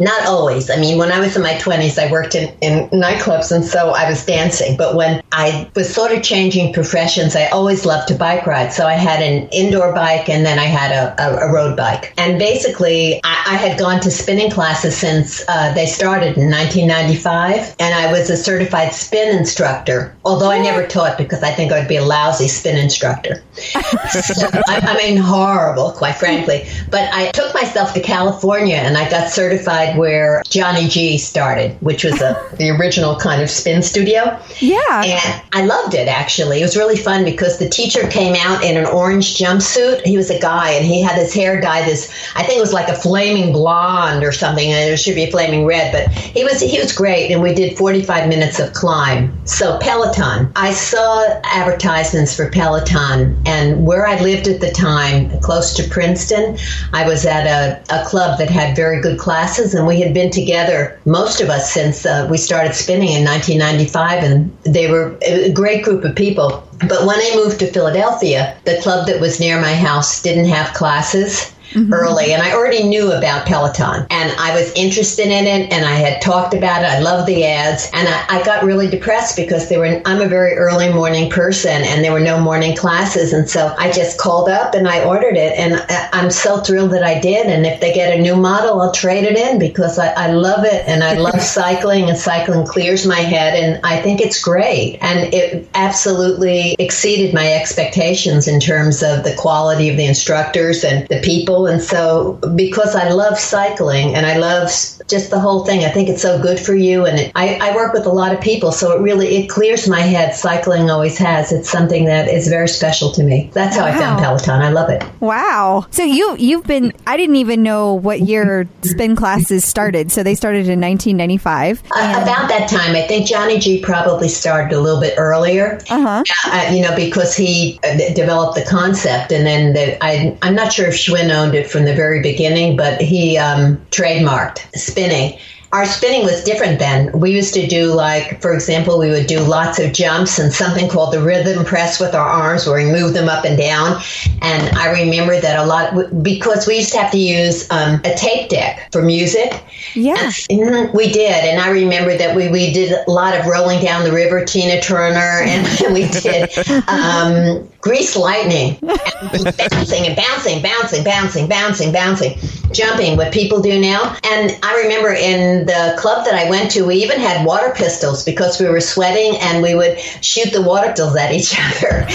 [SPEAKER 6] not always, I mean, when I was in my 20s, I worked in, in nightclubs and so I was dancing. But when I was sort of changing professions, I always loved to bike ride. So I had an indoor bike and then I had a, a, a road bike. And basically, I, I had gone to spinning classes since uh, they started in 1995. And I was a certified spin instructor, although I never taught because I think I'd be a lousy spin instructor. [LAUGHS] I, I mean, horrible, quite frankly. But I took myself to California and I got certified where Johnny G started, which was a, the original kind of spin studio.
[SPEAKER 1] Yeah.
[SPEAKER 6] And I loved it actually. It was really fun because the teacher came out in an orange jumpsuit. He was a guy and he had his hair dyed this I think it was like a flaming blonde or something and it should be flaming red, but he was he was great and we did 45 minutes of climb. So Peloton. I saw advertisements for Peloton and where I lived at the time, close to Princeton, I was at a, a club that had very good classes and we had been together most of us since uh, we started spinning in 1995 and they were a great group of people but when I moved to Philadelphia, the club that was near my house didn't have classes. Mm-hmm. early, and I already knew about Peloton, and I was interested in it, and I had talked about it. I loved the ads, and I, I got really depressed because there were. I'm a very early morning person, and there were no morning classes, and so I just called up and I ordered it, and I- I'm so thrilled that I did. And if they get a new model, I'll trade it in because I, I love it, and I love [LAUGHS] cycling, and cycling clears my head, and I think it's great, and it absolutely exceeded my expectations in terms of the quality of the instructors and the people. And so, because I love cycling and I love just the whole thing, I think it's so good for you. And it, I, I work with a lot of people, so it really it clears my head. Cycling always has. It's something that is very special to me. That's how I found Peloton. I love it.
[SPEAKER 1] Wow. So you you've been I didn't even know what year spin classes started. So they started in 1995.
[SPEAKER 6] Uh, about that time, I think Johnny G probably started a little bit earlier.
[SPEAKER 1] Uh-huh.
[SPEAKER 6] Uh, you know, because he uh, developed the concept, and then the, I, I'm not sure if Schwinn owned it from the very beginning, but he um, trademarked spinning. Our spinning was different then. We used to do like, for example, we would do lots of jumps and something called the rhythm press with our arms, where we move them up and down. And I remember that a lot because we used to have to use um, a tape deck for music.
[SPEAKER 1] Yeah.
[SPEAKER 6] Mhm, We did, and I remember that we, we did a lot of rolling down the river, Tina Turner, [LAUGHS] and we did um, Grease Lightning, and bouncing and bouncing, bouncing, bouncing, bouncing, bouncing, jumping. What people do now, and I remember in the club that I went to, we even had water pistols because we were sweating, and we would shoot the water pistols at each [LAUGHS] other.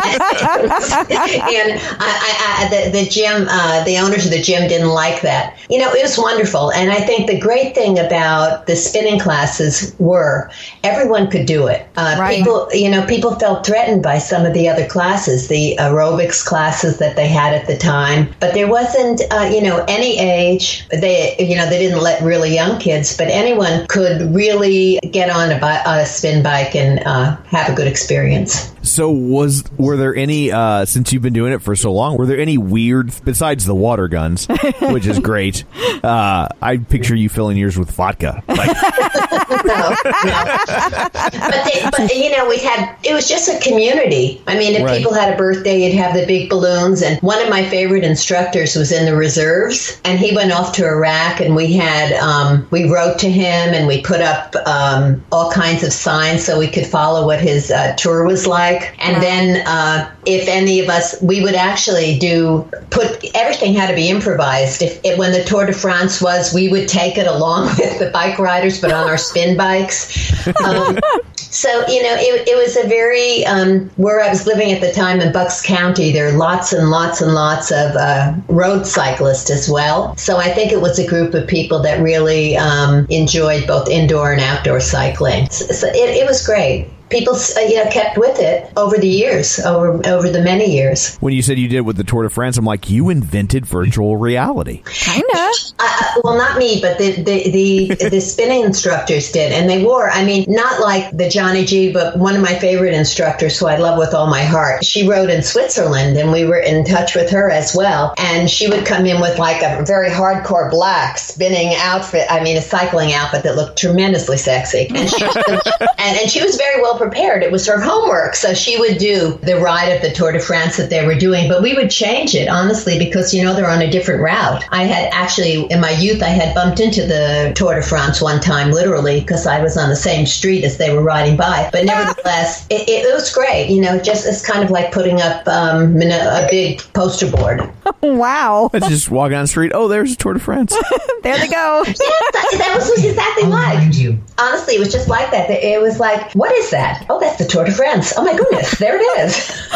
[SPEAKER 6] and I, I, I, the, the gym, uh, the owners of the gym didn't like that. You know, it was wonderful. And I think the great thing about the spinning classes were everyone could do it. Uh,
[SPEAKER 1] Right.
[SPEAKER 6] People, you know, people felt threatened by some of the other classes, the aerobics classes that they had at the time. But there wasn't, uh, you know, any age. They, you know, they didn't let really young kids, but anyone could really get on a, bi- a spin bike and uh, have a good experience.
[SPEAKER 2] So was were there any uh since you've been doing it for so long, were there any weird besides the water guns, [LAUGHS] which is great. Uh I picture you filling yours with vodka. Like
[SPEAKER 6] no, [LAUGHS] no. But, they, but you know, we had it was just a community. I mean, if
[SPEAKER 2] Right.
[SPEAKER 6] people had a birthday, you'd have the big balloons. And one of my favorite instructors was in the reserves, and he went off to Iraq, and we had um, we wrote to him, and we put up um, all kinds of signs so we could follow what his uh, tour was like. And then, uh, if any of us, we would actually do put everything had to be improvised. If it, when the Tour de France was, we would take it along [LAUGHS] with the bike riders, but on our spin bikes. Um, [LAUGHS] so you know, it, it was a very um, where I was living at the time in Bucks County. There are lots and lots and lots of uh, road cyclists as well. So I think it was a group of people that really um, enjoyed both indoor and outdoor cycling. So, so it, it was great. People, uh, you know, kept with it over the years, over over the many years.
[SPEAKER 2] when you said you did it with the Tour de France, I'm like, you invented virtual reality.
[SPEAKER 1] Kinda.
[SPEAKER 6] Uh, well, not me, but the the, the the [LAUGHS] spinning instructors did, and they wore. I mean, not like the Johnny G, but one of my favorite instructors, who I love with all my heart. She rode in Switzerland, and we were in touch with her as well. And she would come in with like a very hardcore black spinning outfit. I mean, a cycling outfit that looked tremendously sexy, and she [LAUGHS] and, and she was very well prepared. It was her homework, so she would do the ride of the Tour de France that they were doing, but we would change it honestly because you know they're on a different route. I had actually in my youth I had bumped into the Tour de France one time, literally because I was on the same street as they were riding by. But nevertheless, it, it, it was great. You know, just it's kind of like putting up um, a, a big poster board. [LAUGHS]
[SPEAKER 1] Wow.
[SPEAKER 2] Let's just walk down the street. Oh, there's a Tour de France. [LAUGHS]
[SPEAKER 1] There they go.
[SPEAKER 6] Yes, that, that was exactly like. Honestly, it was just like that. It was like, what is that? Oh, that's the Tour de France. Oh my goodness, there it is.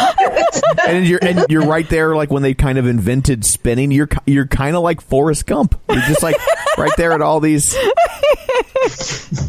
[SPEAKER 6] [LAUGHS]
[SPEAKER 2] and you're and you're right there, like when they kind of invented spinning. You're you're kind of like Forrest Gump. You're just like right there at all these.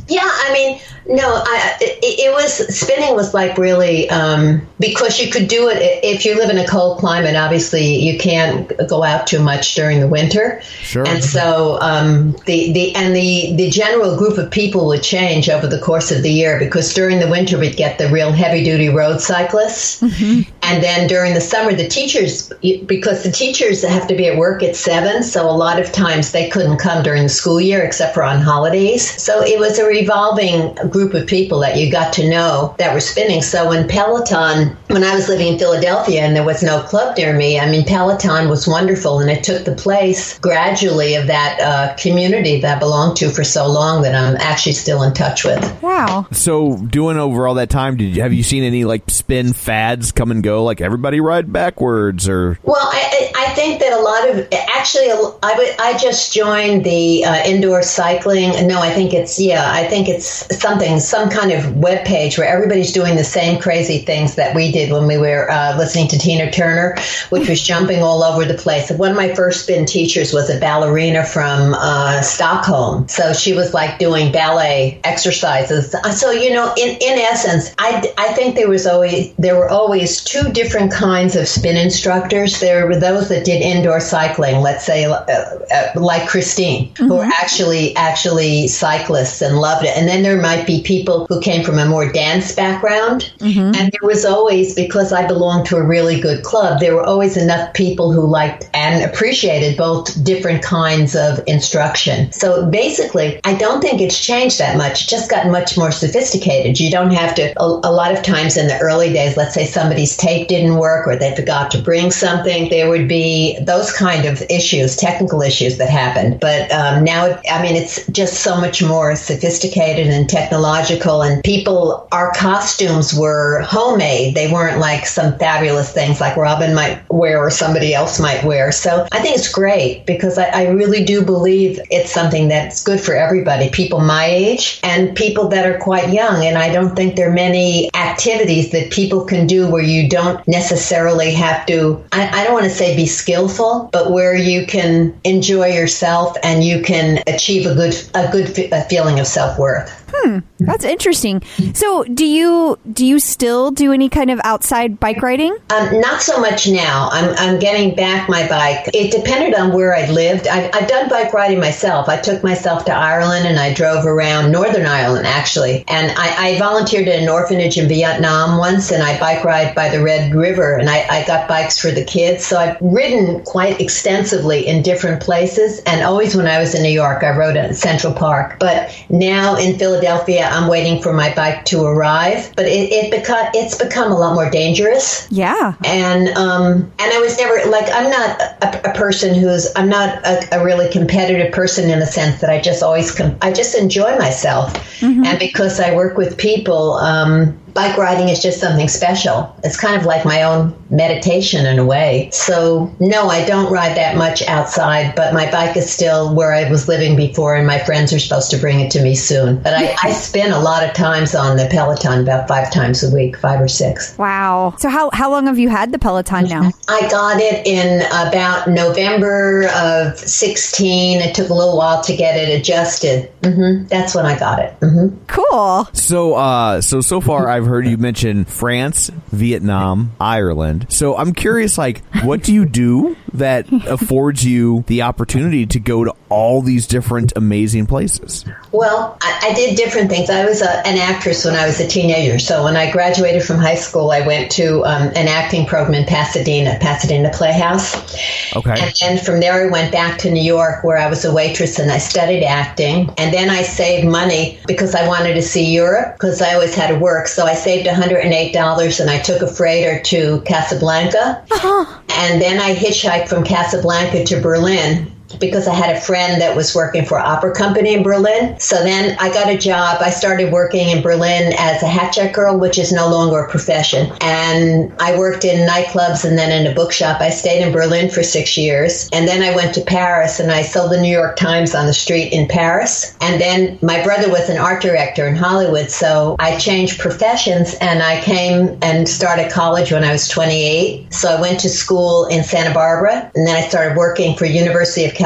[SPEAKER 6] Yeah, I mean, no, I, it, it was spinning was like really um, because you could do it if you live in a cold climate. Obviously, you can't go out too much during the winter.
[SPEAKER 2] Sure.
[SPEAKER 6] And so um, the the and the the general group of people would change over the course of the year because during the winter we'd get the real heavy duty road cyclists, and And then during the summer, the teachers, because the teachers have to be at work at seven, so a lot of times they couldn't come during the school year except for on holidays. So it was a revolving group of people that you got to know that were spinning. So when Peloton, when I was living in Philadelphia and there was no club near me, I mean, Peloton was wonderful and it took the place gradually of that uh, community that I belonged to for so long that I'm actually still in touch with.
[SPEAKER 1] Wow.
[SPEAKER 2] So, doing over all that time, did you, have you seen any like spin fads come and go? Like everybody ride backwards, or
[SPEAKER 6] Well, I, I think that a lot of actually, I I just joined the uh, indoor cycling. No, I think it's yeah, I think it's something some kind of web page where everybody's doing the same crazy things that we did when we were uh, listening to Tina Turner, which was jumping all over the place. One of my first spin teachers was a ballerina from uh, Stockholm, so she was like doing ballet exercises. So you know, in in essence, I I think there was always there were always two different kinds of spin instructors. There were those that did indoor cycling, let's say uh, uh, like Christine, who were actually actually cyclists and loved it. And then there might be people who came from a more dance background. And there was always because I belonged to a really good club, there were always enough people who liked and appreciated both different kinds of instruction. So basically, I don't think it's changed that much. It just got much more sophisticated. You don't have to a, a lot of times in the early days, let's say somebody's tape didn't work or they forgot to bring something, there would be those kind of issues, technical issues that happened. But um, now, I mean, it's just so much more sophisticated and technological, and people, our costumes were homemade. They weren't like some fabulous things like Robin might wear or somebody else might wear. So I think it's great because I, I really do believe it's something that's good for everybody, people my age and people that are quite young. And I don't think there are many activities that people can do where you don't necessarily have to, I, I don't want to say be skillful, but where you can enjoy yourself and you can achieve a good, a good fe- a feeling of self worth.
[SPEAKER 1] That's interesting. So, do you do you still do any kind of outside bike riding?
[SPEAKER 6] Um, not so much now. I'm, I'm getting back my bike. It depended on where I lived. I've, I've done bike riding myself. I took myself to Ireland and I drove around Northern Ireland, actually. And I, I volunteered at an orphanage in Vietnam once and I bike ride by the Red River and I, I got bikes for the kids. So I've ridden quite extensively in different places. And always when I was in New York, I rode at Central Park. But now in Philadelphia, I'm waiting for my bike to arrive. But it, it beca- it's become a lot more dangerous
[SPEAKER 1] Yeah.
[SPEAKER 6] and um, and I was never like I'm not a, a person who's I'm not a, a really competitive person in the sense that I just always com- I just enjoy myself, and because I work with people, um, bike riding is just something special. It's kind of like my own meditation in a way. So no, I don't ride that much outside, but my bike is still where I was living before, and my friends are supposed to bring it to me soon. But I, I spin a lot of times on the Peloton, about five times a week, five or six.
[SPEAKER 1] Wow. So, how how long have you had the Peloton now?
[SPEAKER 6] I got it in about November of 16. It took a little while to get it adjusted. hmm That's when I got it. hmm
[SPEAKER 1] Cool.
[SPEAKER 2] so uh, so so far I've heard you mention France, Vietnam, Ireland. So I'm curious, like, what do you do that [LAUGHS] affords you the opportunity to go to all these different amazing places?
[SPEAKER 6] Well, I, I did different things. I was a, an actress when I was a teenager. So when I graduated from high school, I went to um, an acting program in Pasadena, Pasadena Playhouse.
[SPEAKER 2] Okay.
[SPEAKER 6] And then from there, I went back to New York where I was a waitress and I studied acting. And then I saved money because I wanted to see Europe because I always had to work. So I saved $108 and I took a freighter to Casablanca. And then I hitchhiked from Casablanca to Berlin because I had a friend that was working for an opera company in Berlin. So then I got a job. I started working in Berlin as a hat check girl, which is no longer a profession. And I worked in nightclubs and then in a bookshop. I stayed in Berlin for six years. And then I went to Paris and I sold the New York Times on the street in Paris. And then my brother was an art director in Hollywood. So I changed professions and I came and started college when I was 28. So I went to school in Santa Barbara and then I started working for University of California,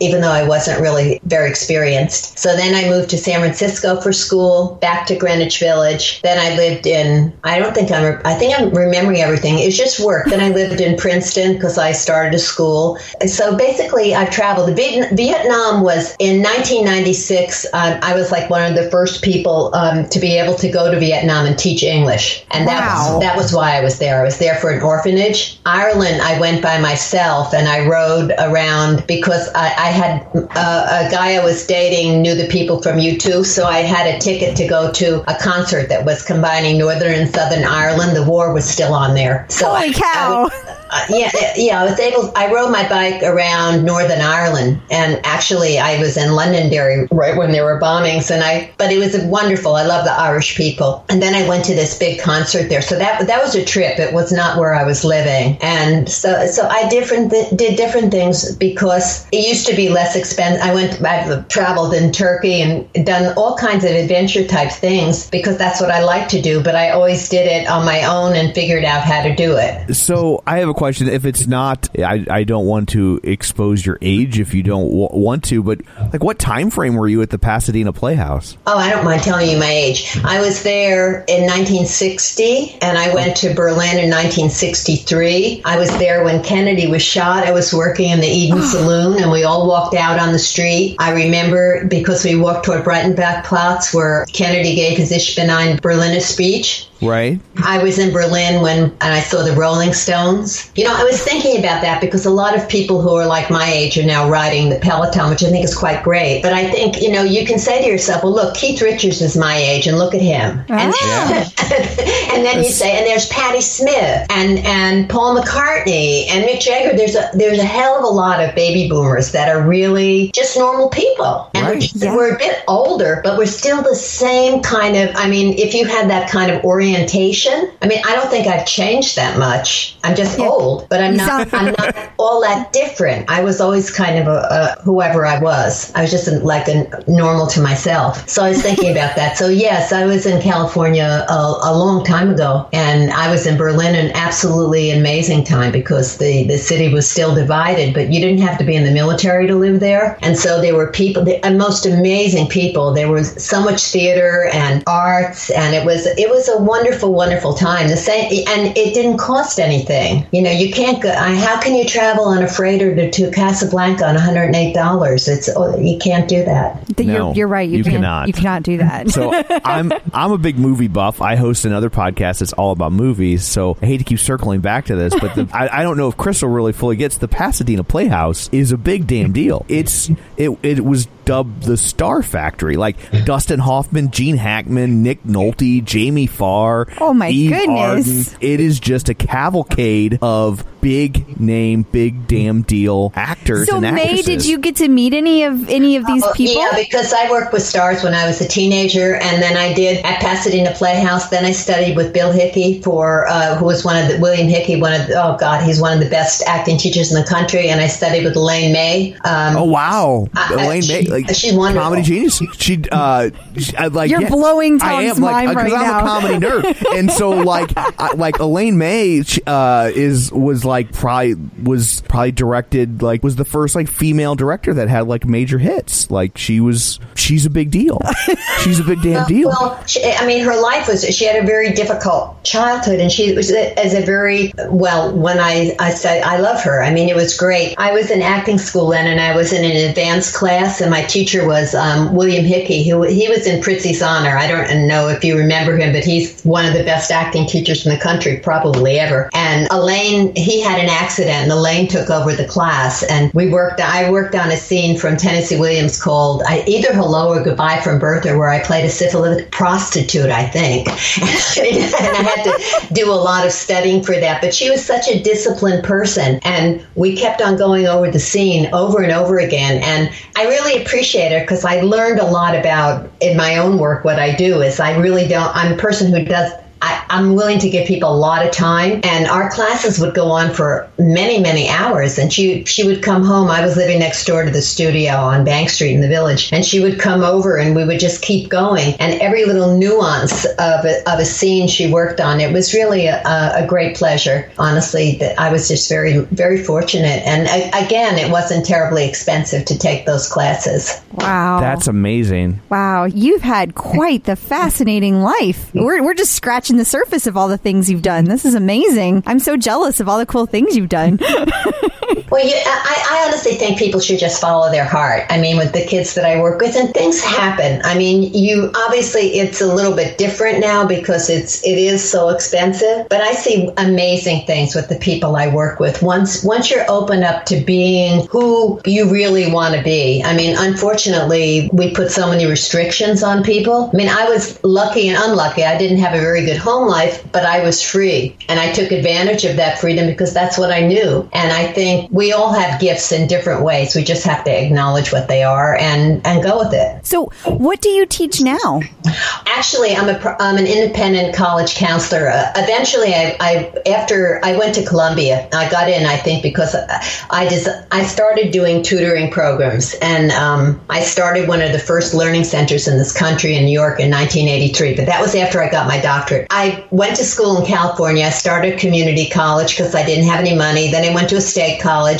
[SPEAKER 6] even though I wasn't really very experienced. So then I moved to San Francisco for school, back to Greenwich Village. Then I lived in, I don't think I'm, I think I'm remembering everything. It was just work. Then I lived in Princeton because I started a school. So basically, I've traveled. Vietnam was in 1996. Um, I was like one of the first people um, to be able to go to Vietnam and teach English, and that
[SPEAKER 1] Wow.
[SPEAKER 6] was that was why I was there. I was there for an orphanage. Ireland, I went by myself and I rode around because I, I had uh, a guy I was dating knew the people from U2, so I had a ticket to go to a concert that was combining Northern and Southern Ireland. The war was still on there. So
[SPEAKER 1] Holy
[SPEAKER 6] I-
[SPEAKER 1] cow.
[SPEAKER 6] Uh, yeah, yeah, I was able. I rode my bike around Northern Ireland, and actually, I was in Londonderry right when there were bombings, and I. But it was wonderful. I love the Irish people, and then I went to this big concert there. So that that was a trip. It was not where I was living, and so so I different did different things because it used to be less expensive. I went. I've traveled in Turkey and done all kinds of adventure type things because that's what I like to do. But I always did it on my own and figured out how to do it.
[SPEAKER 2] So I have a question. If it's not, I, I don't want to expose your age if you don't w- want to, but like, what time frame were you at the Pasadena Playhouse?
[SPEAKER 6] Oh, I don't mind telling you my age. I was there in 1960 and I went to Berlin in 1963. I was there when Kennedy was shot. I was working in the Eden [GASPS] Saloon and we all walked out on the street. I remember because we walked toward Breitenbach Platz where Kennedy gave his Ich bin ein Berliner speech.
[SPEAKER 2] Right.
[SPEAKER 6] I was in Berlin when and I saw the Rolling Stones. You know, I was thinking about that because a lot of people who are like my age are now riding the Peloton, which I think is quite great. But I think, you know, you can say to yourself, well, look, Keith Richards is my age and look at him. And, [LAUGHS] and then you say, and there's Patti Smith and, and Paul McCartney and Mick Jagger. There's a there's a hell of a lot of baby boomers that are really just normal people. And we're,
[SPEAKER 2] Right.
[SPEAKER 6] just- we're a bit older, but we're still the same kind of I mean, if you had that kind of orientation, I mean, I don't think I've changed that much. I'm just old, but I'm not I'm not all that different. I was always kind of a, a whoever I was. I was just like a normal to myself. So I was thinking about that. So yes, I was in California a, a long time ago, and I was in Berlin, an absolutely amazing time because the the city was still divided, but you didn't have to be in the military to live there, and so there were people, the most amazing people. There was so much theater and arts, and it was it was a wonderful, wonderful time. The same, and it didn't cost anything. You know, you can't go. I, how can you travel on a freighter to, to Casablanca on 108 dollars? It's oh, you can't do that.
[SPEAKER 1] Th-
[SPEAKER 2] No,
[SPEAKER 1] you're, you're right. You,
[SPEAKER 2] you cannot.
[SPEAKER 1] You cannot do that.
[SPEAKER 2] So [LAUGHS] I'm I'm a big movie buff. I host another podcast that's all about movies. So I hate to keep circling back to this, but the, [LAUGHS] I, I don't know if Crystal really fully gets the Pasadena Playhouse is a big damn deal. It's it it was dubbed the Star Factory. Like Dustin Hoffman, Gene Hackman, Nick Nolte, Jamie Farr.
[SPEAKER 1] Oh, my
[SPEAKER 2] Eve
[SPEAKER 1] goodness.
[SPEAKER 2] Arden. It is just a cavalcade of big name, big damn deal actors
[SPEAKER 1] so
[SPEAKER 2] and Mae,
[SPEAKER 1] did you get to meet any of any of these
[SPEAKER 6] Oh,
[SPEAKER 1] people?
[SPEAKER 6] Yeah, because I worked with stars when I was a teenager, and then I did at Pasadena Playhouse. Then I studied with Bill Hickey for uh, who was one of the William Hickey, one of the, oh god, he's one of the best acting teachers in the country. And I studied with Elaine May. Um,
[SPEAKER 2] Oh wow,
[SPEAKER 6] I-
[SPEAKER 2] Elaine
[SPEAKER 6] she-
[SPEAKER 2] May, like
[SPEAKER 6] she's wonderful.
[SPEAKER 2] comedy genius. She, uh, she, I, like
[SPEAKER 1] You're
[SPEAKER 2] yeah,
[SPEAKER 1] blowing
[SPEAKER 2] I
[SPEAKER 1] Tom's
[SPEAKER 2] am like
[SPEAKER 1] mind right
[SPEAKER 2] I'm
[SPEAKER 1] now.
[SPEAKER 2] a comedy nerd, and so like [LAUGHS] I, like Elaine May she, uh, is was like probably was probably directed like was the first like female director that had like major hits. Like she was she's a big deal. [LAUGHS] She's a big damn deal.
[SPEAKER 6] Well, she, I mean, her life was, she had a very difficult childhood and she was a, as a very, well, when I, I said, I love her. I mean, it was great. I was in acting school then and I was in an advanced class and my teacher was um, William Hickey, who he was in Prizzi's Honor. I don't know if you remember him, but he's one of the best acting teachers in the country, probably ever. And Elaine, he had an accident and Elaine took over the class and we worked, I worked on a scene from Tennessee Williams called I, either Hello or Goodbye from Bertha, where I played a syphilitic prostitute, I think. [LAUGHS] and I had to do a lot of studying for that. But she was such a disciplined person, and we kept on going over the scene over and over again. And I really appreciate her because I learned a lot about in my own work what I do is I really don't. I'm a person who does. I, I'm willing to give people a lot of time. And our classes would go on for many, many hours. And she, she would come home. I was living next door to the studio on Bank Street in the village. And she would come over and we would just keep going. And every little nuance of a, of a scene she worked on, it was really a, a great pleasure, honestly, that I was just very, very fortunate. And I, again, it wasn't terribly expensive to take those classes.
[SPEAKER 1] Wow.
[SPEAKER 7] That's amazing.
[SPEAKER 1] Wow, you've had quite the fascinating life. [LAUGHS] We're, we're just scratching the surface of all the things you've done. This is amazing. I'm so jealous of all the cool things you've done. [LAUGHS]
[SPEAKER 6] Well, I, I honestly think people should just follow their heart. I mean, with the kids that I work with, and things happen. I mean, you obviously it's a little bit different now because it's it is so expensive. But I see amazing things with the people I work with. Once once you're open up to being who you really want to be. I mean, unfortunately, we put so many restrictions on people. I mean, I was lucky and unlucky. I didn't have a very good home life, but I was free, and I took advantage of that freedom because that's what I knew. And I think we all have gifts in different ways. We just have to acknowledge what they are and and go with it.
[SPEAKER 1] so, what do you teach now?
[SPEAKER 6] Actually, I'm a I'm an independent college counselor. Uh, eventually, I, I after I went to Columbia, I got in. I think because I just I started doing tutoring programs, and um, I started one of the first learning centers in this country in New York in 1983. But that was after I got my doctorate. I went to school in California. I started community college because I didn't have any money. Then I went to a state college,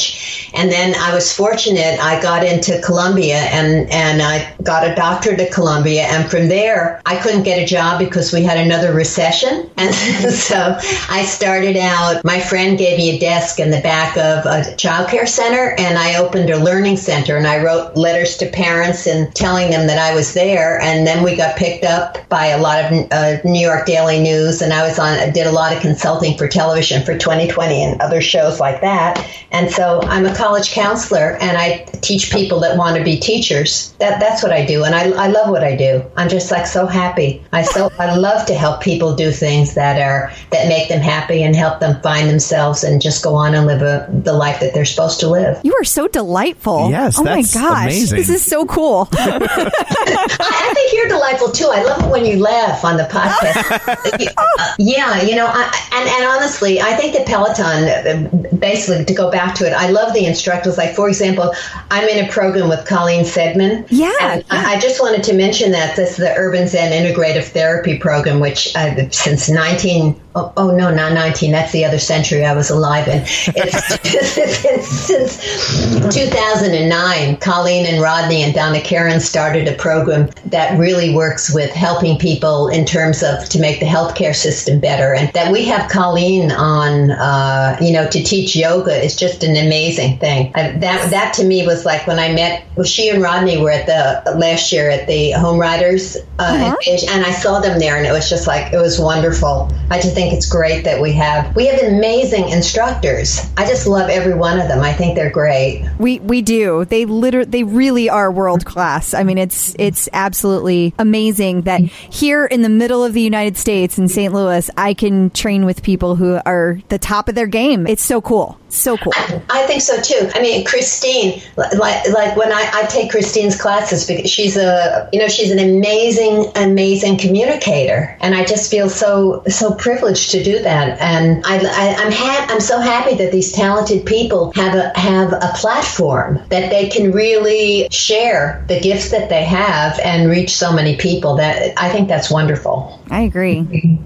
[SPEAKER 6] and then I was fortunate. I got into Columbia, and and I got a doctorate at Columbia, and from there I couldn't get a job because we had another recession, [LAUGHS] and so I started out. My friend gave me a desk in the back of a child care center, and I opened a learning center, and I wrote letters to parents and telling them that I was there, and then we got picked up by a lot of uh, New York Daily News, and I was on. Did a lot of consulting for television for 2020 and other shows like that, and so I'm a college counselor, and I teach people that want to be teachers. That that's what I do, and I, I love what I do. I'm just like so happy. I so I love to help people do things that are that make them happy and help them find themselves and just go on and live a, the life that they're supposed to live.
[SPEAKER 1] You are so delightful.
[SPEAKER 7] Yes,
[SPEAKER 1] oh my gosh,
[SPEAKER 7] amazing.
[SPEAKER 1] this is so cool. [LAUGHS]
[SPEAKER 6] I, I think you're delightful too. I love it when you laugh on the podcast. [LAUGHS] Yeah, you know, I, and and honestly, I think that Peloton, uh, basically, to go back to it, I love the instructors. Like for example, I'm in a program with Colleen Saidman.
[SPEAKER 1] Yeah,
[SPEAKER 6] and I, I just wanted to mention that this is the Urban Zen Integrative Therapy Program, which uh, since 19. Oh, oh, no, not 19. That's the other century I was alive in. It's [LAUGHS] [LAUGHS] since, since 2009. Colleen and Rodney and Donna Karan started a program that really works with helping people in terms of to make the healthcare system better. And that we have Colleen on, uh, you know, to teach yoga is just an amazing thing. I, that that to me was like when I met. Well, she and Rodney were at the last year at the Home Riders, uh, and I saw them there, and it was just like it was wonderful. I just think it's great that we have we have amazing instructors. I just love every one of them. I think they're great.
[SPEAKER 1] We we do. They literally they really are world class. I mean, it's it's absolutely amazing that here in the middle of the United States in St. Louis, I can train with people who are the top of their game. It's so cool. So cool.
[SPEAKER 6] I think so too. I mean, Christine, like like when I, I take Christine's classes because she's a you know she's an amazing amazing communicator, and I just feel so so privileged to do that. And I, I I'm ha- I'm so happy that these talented people have a have a platform that they can really share the gifts that they have and reach so many people. That I think that's wonderful.
[SPEAKER 1] I agree. [LAUGHS]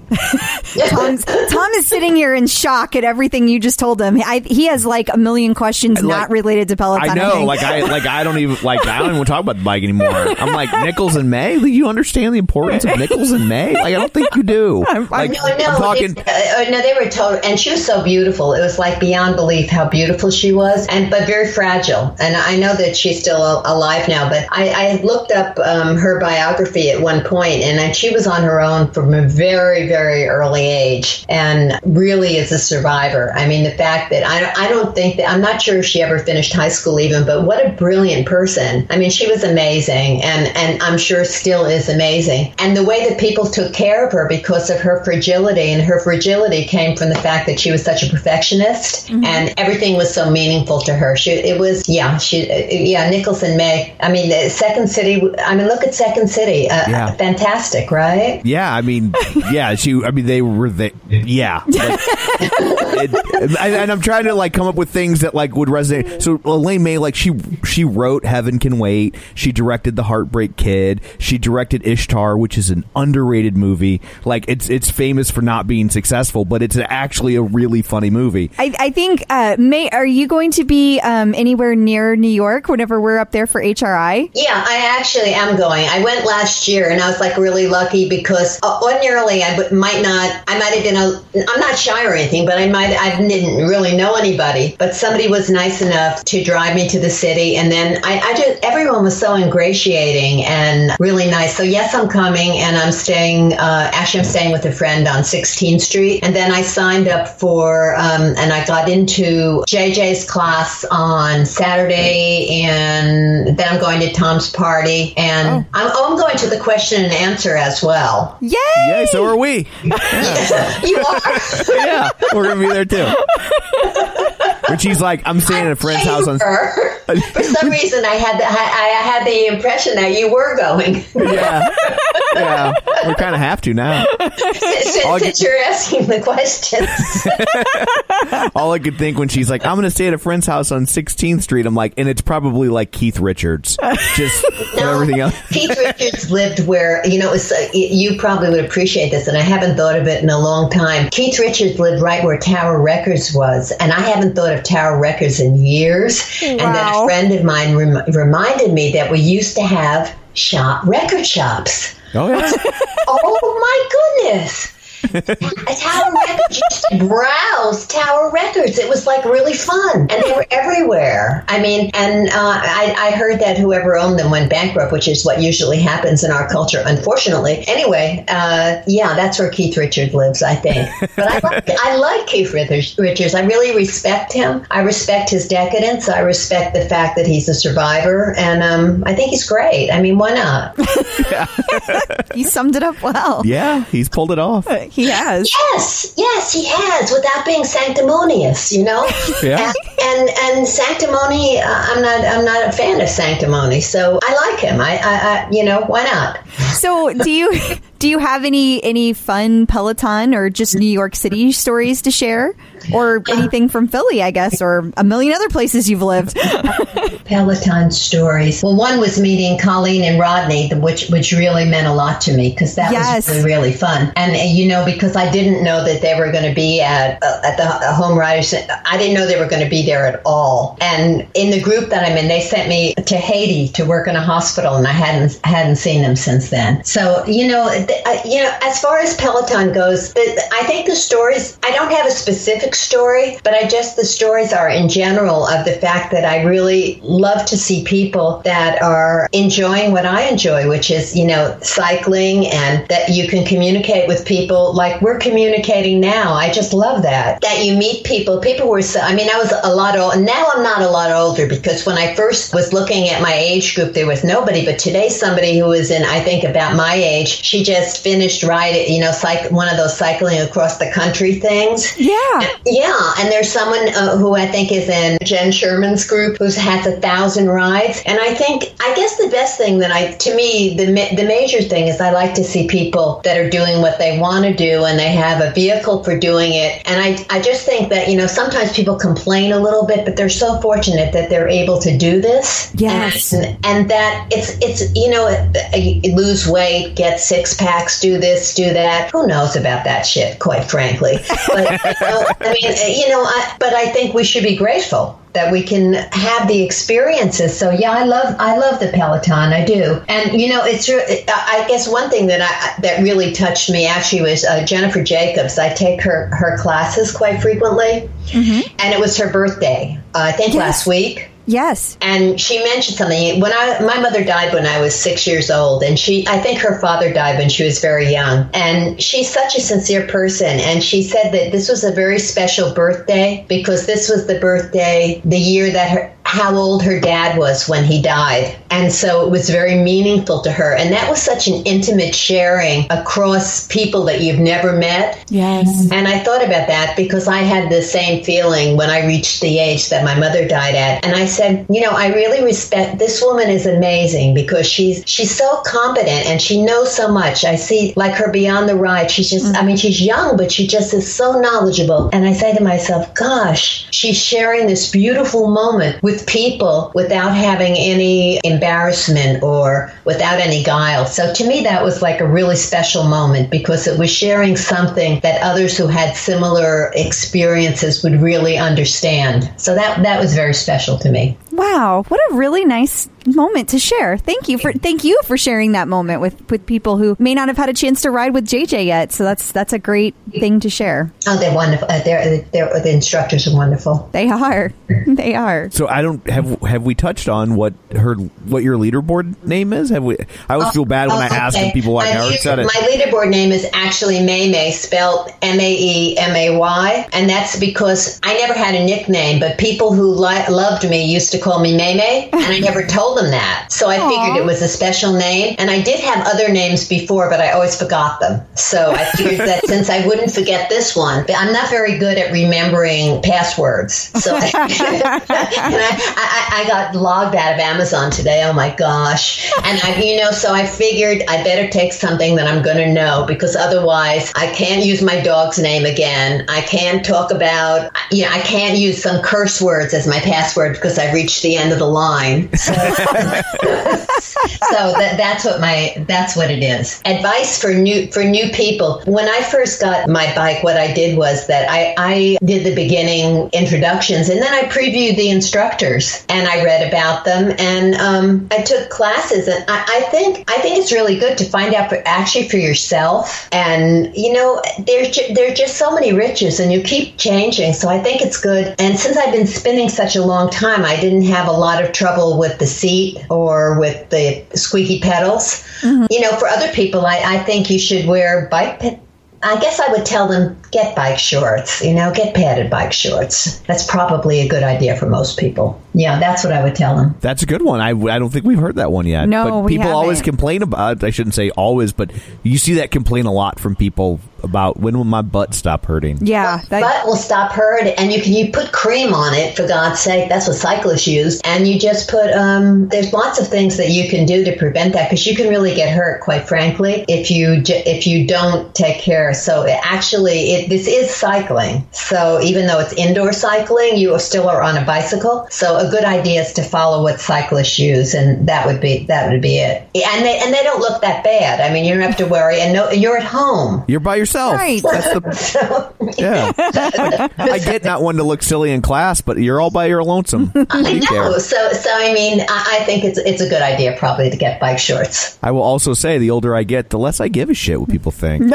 [SPEAKER 1] Tom's, Tom is sitting here in shock at everything you just told him. I, he has like a million questions
[SPEAKER 2] Like,
[SPEAKER 1] not related to Peloton.
[SPEAKER 2] I know,
[SPEAKER 1] think.
[SPEAKER 2] like I like I don't even like I don't even want to talk about the bike anymore. I'm like Nichols and May. Do you understand the importance of Nichols and May? Like I don't think you do. [LAUGHS] Like
[SPEAKER 6] No, no,
[SPEAKER 2] I'm talking.
[SPEAKER 6] it's- uh, no, they were total, and she was so beautiful. It was like beyond belief how beautiful she was, and but very fragile. And I know that she's still alive now, but I, I looked up um, her biography at one point, and uh, she was on her own from a very, very early age, and really is a survivor. I mean, the fact that I, I, I don't think that I'm not sure if she ever finished high school even, but what a brilliant person. I mean, she was amazing, and and I'm sure still is amazing. And the way that people took care of her because of her fragility, and her fragility came from the fact that she was such a perfectionist, and everything was so meaningful to her. She it was yeah she uh, yeah Nichols and May. I mean, Second City. I mean, look at Second City. Uh,
[SPEAKER 2] Yeah.
[SPEAKER 6] fantastic, right?
[SPEAKER 2] Yeah, I mean, [LAUGHS] yeah, she. I mean, they were the. Yeah, [LAUGHS] Like, it- and, and I'm trying to like come up with things that like would resonate. So Elaine May, like she she wrote Heaven Can Wait. She directed The Heartbreak Kid. She directed Ishtar, which is an underrated movie. Like it's it's famous for not being successful, but it's actually a really funny movie.
[SPEAKER 1] I, I think, uh, Mae, are you going to be um, anywhere near New York whenever we're up there for HRI?
[SPEAKER 6] Yeah, I actually am going. I went last year, and I was like really lucky because ordinarily I might not. I might have been a. I'm not shy or anything, but I might. I didn't really know anybody. But somebody was nice enough to drive me to the city, and then I, I just everyone was so ingratiating and really nice. So yes, I'm coming, and I'm staying. Uh, actually, I'm staying with a friend on 16th Street, and then I signed up for um, and I got into JJ's class on Saturday, and then I'm going to Tom's party, and I'm, oh, I'm going to the question and answer as well.
[SPEAKER 1] Yay!
[SPEAKER 2] Yeah, so are we. [LAUGHS]
[SPEAKER 6] You are.
[SPEAKER 2] Yeah, we're gonna be there too. Richie's like, I'm staying at a friend's house on.
[SPEAKER 6] For some [LAUGHS] reason, I had the, I, I had the impression that you were going.
[SPEAKER 2] Yeah, yeah, we kind of have to now. [LAUGHS]
[SPEAKER 6] since,
[SPEAKER 2] I'll
[SPEAKER 6] since
[SPEAKER 2] get-
[SPEAKER 6] you're asking the questions.
[SPEAKER 2] All I could think when she's like, "I'm going to stay at a friend's house on 16th Street," I'm like, and it's probably like Keith Richards, just [LAUGHS] and everything else.
[SPEAKER 6] Keith Richards lived where you know. Was, uh, you probably would appreciate this, and I haven't thought of it in a long time. Keith Richards lived right where Tower Records was, and I haven't thought of Tower Records in years. And then a friend of mine rem- reminded me that we used to have shop record shops.
[SPEAKER 2] Oh yeah, [LAUGHS]
[SPEAKER 6] Oh my goodness. A Tower Records used to browse Tower Records. It was like really fun, and they were everywhere. I mean, and uh, I, I heard that whoever owned them went bankrupt, which is what usually happens in our culture, unfortunately. Anyway, uh, yeah, that's where Keith Richards lives, I think. But I like, I like Keith Richards. Richards. I really respect him. I respect his decadence. I respect the fact that he's a survivor, and um, I think he's great. I mean, why not? [LAUGHS]
[SPEAKER 1] You summed it up well.
[SPEAKER 2] yeah, he's pulled it off. [LAUGHS]
[SPEAKER 1] He has.
[SPEAKER 6] Yes, yes, he has, without being sanctimonious, you know. [LAUGHS]
[SPEAKER 2] Yeah.
[SPEAKER 6] And and, and sanctimony, uh, I'm not I'm not a fan of sanctimony, so I like him. I, I, I you know, why not?
[SPEAKER 1] So, do you [LAUGHS] do you have any any fun Peloton or just New York City stories to share, or anything from Philly, I guess, or a million other places you've lived?
[SPEAKER 6] Peloton stories. Well, one was meeting Colleen and Rodney, which which really meant a lot to me because that
[SPEAKER 1] Yes.
[SPEAKER 6] was really really fun. And uh, you know, because I didn't know that they were going to be at uh, at the uh, Home Riders, I didn't know they were going to be there at all. And in the group that I'm in, they sent me to Haiti to work in a hospital, and I hadn't hadn't seen them since then. So you know, th- uh, you know, as far as Peloton goes, the, I think the stories. I don't have a specific story, but I just the stories are in general of the fact that I really love to see people that are enjoying what I enjoy, which is you know cycling, and that you can communicate with people like we're communicating now. I just love that. That you meet people. People were so. I mean, I was a lot old. Now I'm not a lot older because when I first was looking at my age group, there was nobody. But today, somebody who was in, I think, about my age, she just finished riding. You know, cyc- one of those cycling across the country things.
[SPEAKER 1] Yeah.
[SPEAKER 6] Yeah, and there's someone uh, who I think is in Jenn Sherman's group who has a thousand rides, and I think I guess the best thing that I, to me, the the major thing is I like to see people that are doing what they want to do and they have a vehicle for doing it, and I I just think that you know sometimes people complain a little bit, but they're so fortunate that they're able to do this.
[SPEAKER 1] Yes.
[SPEAKER 6] and, and that it's it's you know lose weight, get six packs, do this, do that. Who knows about that shit? Quite frankly, but you know, I mean, you know, I, but I think we should be grateful that we can have the experiences. So yeah, I love I love the Peloton. I do, and you know, it's I guess one thing that I that really touched me actually was uh, Jennifer Jacobs. I take her her classes quite frequently, and it was her birthday. Uh, I think last week.
[SPEAKER 1] Yes.
[SPEAKER 6] and she mentioned something when I my mother died when I was six years old, and she I think her father died when she was very young, and she's such a sincere person, and she said that this was a very special birthday because this was the birthday the year that her how old her dad was when he died. And so it was very meaningful to her. And that was such an intimate sharing across people that you've never met.
[SPEAKER 1] Yes.
[SPEAKER 6] And I thought about that because I had the same feeling when I reached the age that my mother died at. And I said, you know, I really respect this woman is amazing because she's she's so competent and she knows so much. I see like her beyond the ride. She's just I mean, mm-hmm. she's young, but she just is so knowledgeable. And I say to myself, gosh, she's sharing this beautiful moment with people without having any embarrassment or without any guile. So to me that was like a really special moment because it was sharing something that others who had similar experiences would really understand. So that that was very special to me.
[SPEAKER 1] Wow, what a really nice moment to share. Thank you for thank you for sharing that moment with with people who may not have had a chance to ride with JJ yet. So that's that's a great thing to share.
[SPEAKER 6] Oh, they're wonderful. Uh, they're, they're, the instructors are wonderful.
[SPEAKER 1] They are. [LAUGHS] They are.
[SPEAKER 2] So I don't have have we touched on what her what your leaderboard name is? Have we? I always feel bad when I
[SPEAKER 6] Oh,
[SPEAKER 2] ask
[SPEAKER 6] okay.
[SPEAKER 2] and people like
[SPEAKER 6] my
[SPEAKER 2] I already said it.
[SPEAKER 6] My leaderboard name is actually May May, spelled M A E M A Y, and that's because I never had a nickname, but people who li- loved me used to call me May May, and I [LAUGHS] never told them that. So I figured it was a special name, and I did have other names before, but I always forgot them. So I figured that [LAUGHS] since I wouldn't forget this one, but I'm not very good at remembering passwords. So I, [LAUGHS] and I, I, I got logged out of Amazon today. Oh my gosh! And I, you know, so I figured I better take something that I'm going to know because otherwise I can't use my dog's name again. I can't talk about, you know, I can't use some curse words as my password because I reached the end of the line. So, [LAUGHS] so that, that's what my that's what it is. Advice for new for new people. When I first got my bike, what I did was that I, I did the beginning introductions and then I previewed the instructors and I read about them and um, I took classes and I, I think I think it's really good to find out for actually for yourself and you know there's ju- there are just so many riches and you keep changing so I think it's good and since I've been spinning such a long time I didn't have a lot of trouble with the seat or with the squeaky pedals. Mm-hmm. You know for other people I, I think you should wear bike pe- I guess I would tell them get bike shorts, you know, get padded bike shorts. That's probably a good idea for most people. Yeah, that's what I would tell them.
[SPEAKER 2] That's a good one. I, I don't think we've heard that one yet.
[SPEAKER 1] No,
[SPEAKER 2] but
[SPEAKER 1] we
[SPEAKER 2] people always
[SPEAKER 1] haven't.
[SPEAKER 2] complain about. I shouldn't say always, but you see that complain a lot from people about when will my butt stop hurting.
[SPEAKER 1] Yeah. That,
[SPEAKER 6] But will stop hurt, and you can you put cream on it for God's sake. That's what cyclists use, and you just put. Um, there's lots of things that you can do to prevent that because you can really get hurt, quite frankly, if you if you don't take care. So it actually, it, this is cycling. So even though it's indoor cycling, you still are on a bicycle. So a good idea is to follow what cyclists use, and that would be that would be it. And they and they don't look that bad. I mean, you don't have to worry, and no, you're at home.
[SPEAKER 2] You're by yourself.
[SPEAKER 1] Right.
[SPEAKER 2] That's the [LAUGHS] yeah. I get not one to look silly in class, but you're all by your lonesome. [LAUGHS]
[SPEAKER 6] I
[SPEAKER 2] You care.
[SPEAKER 6] know. So, so I mean, I, I think it's it's a good idea probably to get bike shorts.
[SPEAKER 2] I will also say, the older I get, the less I give a shit what people think. [LAUGHS]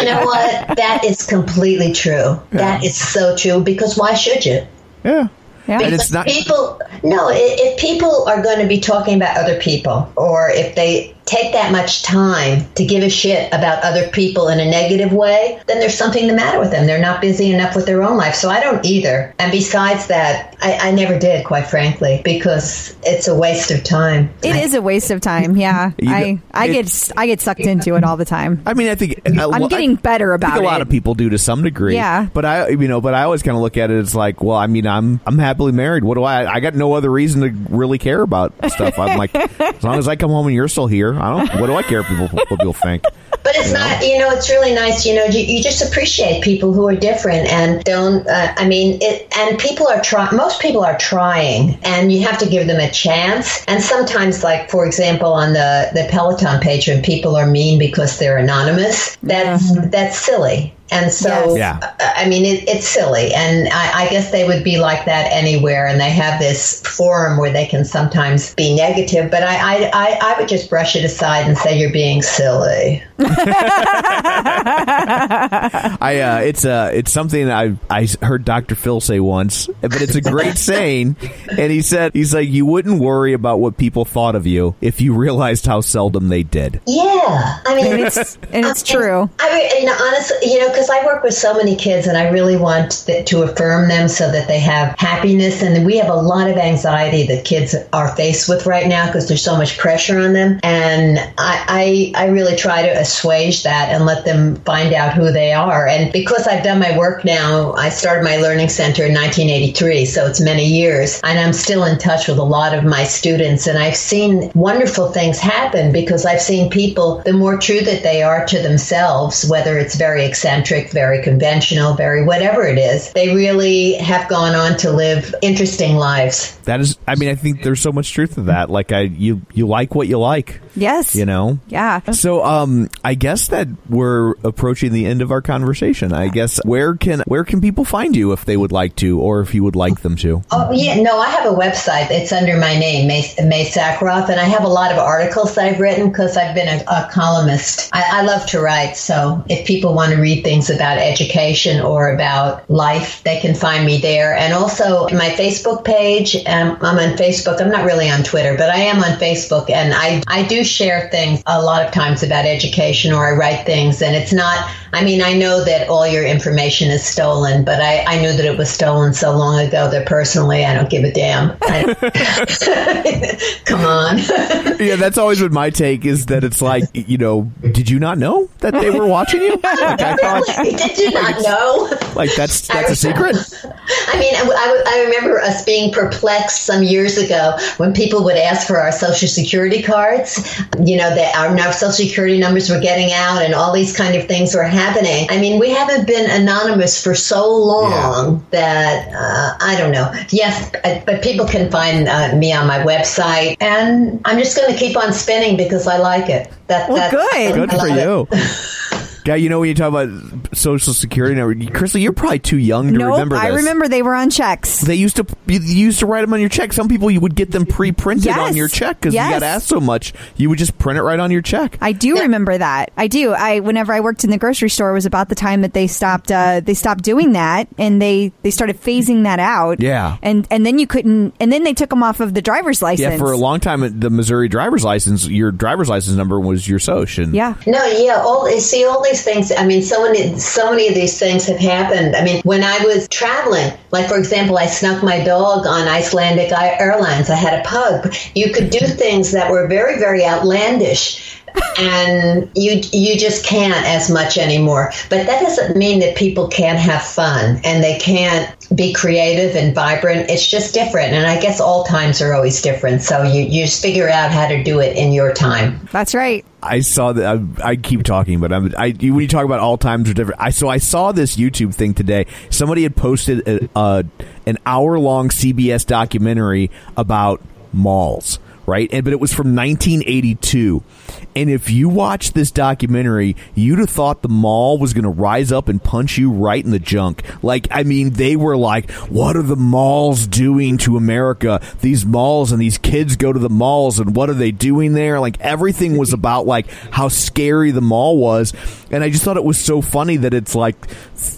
[SPEAKER 6] You know what? That is completely true. That is so true because why should you?
[SPEAKER 2] yeah.
[SPEAKER 1] Yeah.
[SPEAKER 2] And it's not.
[SPEAKER 6] people. No, if people are going to be talking about other people, or if they take that much time to give a shit about other people in a negative way, then there's something the matter with them. They're not busy enough with their own life. So I don't either. And besides that, I, I never did, quite frankly, because it's a waste of time.
[SPEAKER 1] it is a waste of time. Yeah.
[SPEAKER 2] You
[SPEAKER 1] I
[SPEAKER 2] know,
[SPEAKER 1] I
[SPEAKER 2] it-
[SPEAKER 1] get I get sucked into it all the time.
[SPEAKER 2] I mean, I think uh,
[SPEAKER 1] I'm getting better
[SPEAKER 2] I
[SPEAKER 1] about
[SPEAKER 2] think a lot of people do to some degree.
[SPEAKER 1] Yeah.
[SPEAKER 2] But I, you know, but I always kind of look at it as like, well, I mean, I'm I'm happily married. What do I? I got no other reason to really care about stuff. I'm like, as long as I come home and you're still here, I don't. What do I care? People, what people think. [LAUGHS]
[SPEAKER 6] But it's not, you know, it's really nice, you know, you, you just appreciate people who are different and don't, uh, I mean, it, and people are trying, most people are trying and you have to give them a chance. And sometimes, like, for example, on the, the Peloton page, when people are mean because they're anonymous, that's, that's silly. And so,
[SPEAKER 1] Yes.
[SPEAKER 2] Yeah.
[SPEAKER 6] uh, I mean, it, it's silly. And I, I guess they would be like that anywhere. And they have this forum where they can sometimes be negative. But I, I, I, I would just brush it aside and say, you're being silly. [LAUGHS]
[SPEAKER 2] I uh, it's uh, it's something I I heard Dr. Phil say once, but it's a great [LAUGHS] saying. And he said he's like you wouldn't worry about what people thought of you if you realized how seldom they did.
[SPEAKER 6] Yeah, I mean,
[SPEAKER 1] And it's and it's [LAUGHS] true.
[SPEAKER 6] I mean, and honestly, you know, because I work with so many kids, and I really want to affirm them so that they have happiness. And we have a lot of anxiety that kids are faced with right now because there's so much pressure on them. And I, I, I really try to assuage that and let them find out who they are. And because I've done my work now, I started my learning center in 1983, so it's many years, and I'm still in touch with a lot of my students. And I've seen wonderful things happen because I've seen people, the more true that they are to themselves, whether it's very eccentric, very conventional, very whatever it is, they really have gone on to live interesting lives.
[SPEAKER 2] That is, I mean, I think there's so much truth to that. Like I, you you like what you like,
[SPEAKER 1] Yes.
[SPEAKER 2] you know.
[SPEAKER 1] Yeah.
[SPEAKER 2] So, um, I guess that we're approaching the end of our conversation. I guess where can where can people find you if they would like to, or if you would like them to?
[SPEAKER 6] Oh yeah, no, I have a website. It's under my name, Mae, Mae Sakharov, and I have a lot of articles that I've written because I've been a, a columnist. I, I love to write, so if people want to read things about education or about life, they can find me there. And also my Facebook page. Um, I'm on Facebook. I'm not really on Twitter, but I am on Facebook, and I I do share things a lot of times about education, or I write things, and it's not. I mean, I know that all your information is stolen, but I, I knew that it was stolen so long ago that personally I don't give a damn. [LAUGHS] [LAUGHS] Come on. [LAUGHS]
[SPEAKER 2] Yeah, that's always been my take is that it's like, you know, did you not know that they were watching you? Like I thought,
[SPEAKER 6] Did you not know?
[SPEAKER 2] like that's that's a secret.
[SPEAKER 6] I mean, I, I- I remember us being perplexed some years ago when people would ask for our social security cards. You know, that our, our social security numbers were getting out and all these kind of things were happening. I mean, we haven't been anonymous for so long that uh, I don't know. Yes, I- but people can find uh, me on my website, and I'm just going to keep on spinning because I like it. That,
[SPEAKER 1] Well,
[SPEAKER 6] that-
[SPEAKER 1] good.
[SPEAKER 2] Good for
[SPEAKER 6] love it.
[SPEAKER 2] you. [LAUGHS] Guy, you know when you talk about social security number, Crystal, you're probably too young to
[SPEAKER 1] Nope.
[SPEAKER 2] remember this.
[SPEAKER 1] I remember they were on checks.
[SPEAKER 2] They used to you used to write them on your check. Some people you would get them pre-printed
[SPEAKER 1] Yes.
[SPEAKER 2] on your check because you got asked so much. You would just print it right on your check.
[SPEAKER 1] I do remember that. I do. I whenever I worked in the grocery store was about the time that they stopped uh, they stopped doing that and they they started phasing that out.
[SPEAKER 2] Yeah.
[SPEAKER 1] And and then you couldn't and then they took them off of the driver's license.
[SPEAKER 2] yeah, for a long time, the Missouri driver's license, your driver's license number was your social.
[SPEAKER 1] Yeah.
[SPEAKER 6] No, yeah, all see all these things. I mean, so many, so many of these things have happened. I mean, when I was traveling, like for example, I snuck my dog on Icelandic Airlines. I had a pug. You could do things that were very, very outlandish. And you you just can't as much anymore. But that doesn't mean that people can't have fun and they can't be creative and vibrant. It's just different, and I guess all times are always different. So you you just figure out how to do it in your time.
[SPEAKER 1] That's right.
[SPEAKER 2] I saw that. I, I keep talking, but I'm, I you- when you talk about all times are different. I so I saw this YouTube thing today. Somebody had posted a, a, an hour long CBS documentary about malls, right? And but it was from 1982. And if you watched this documentary, you'd have thought the mall was going to rise up and punch you right in the junk. Like, I mean, they were like, "What are the malls doing to America? These malls and these kids go to the malls, and what are they doing there?" Like, everything was about like how scary the mall was, and I just thought it was so funny that it's like,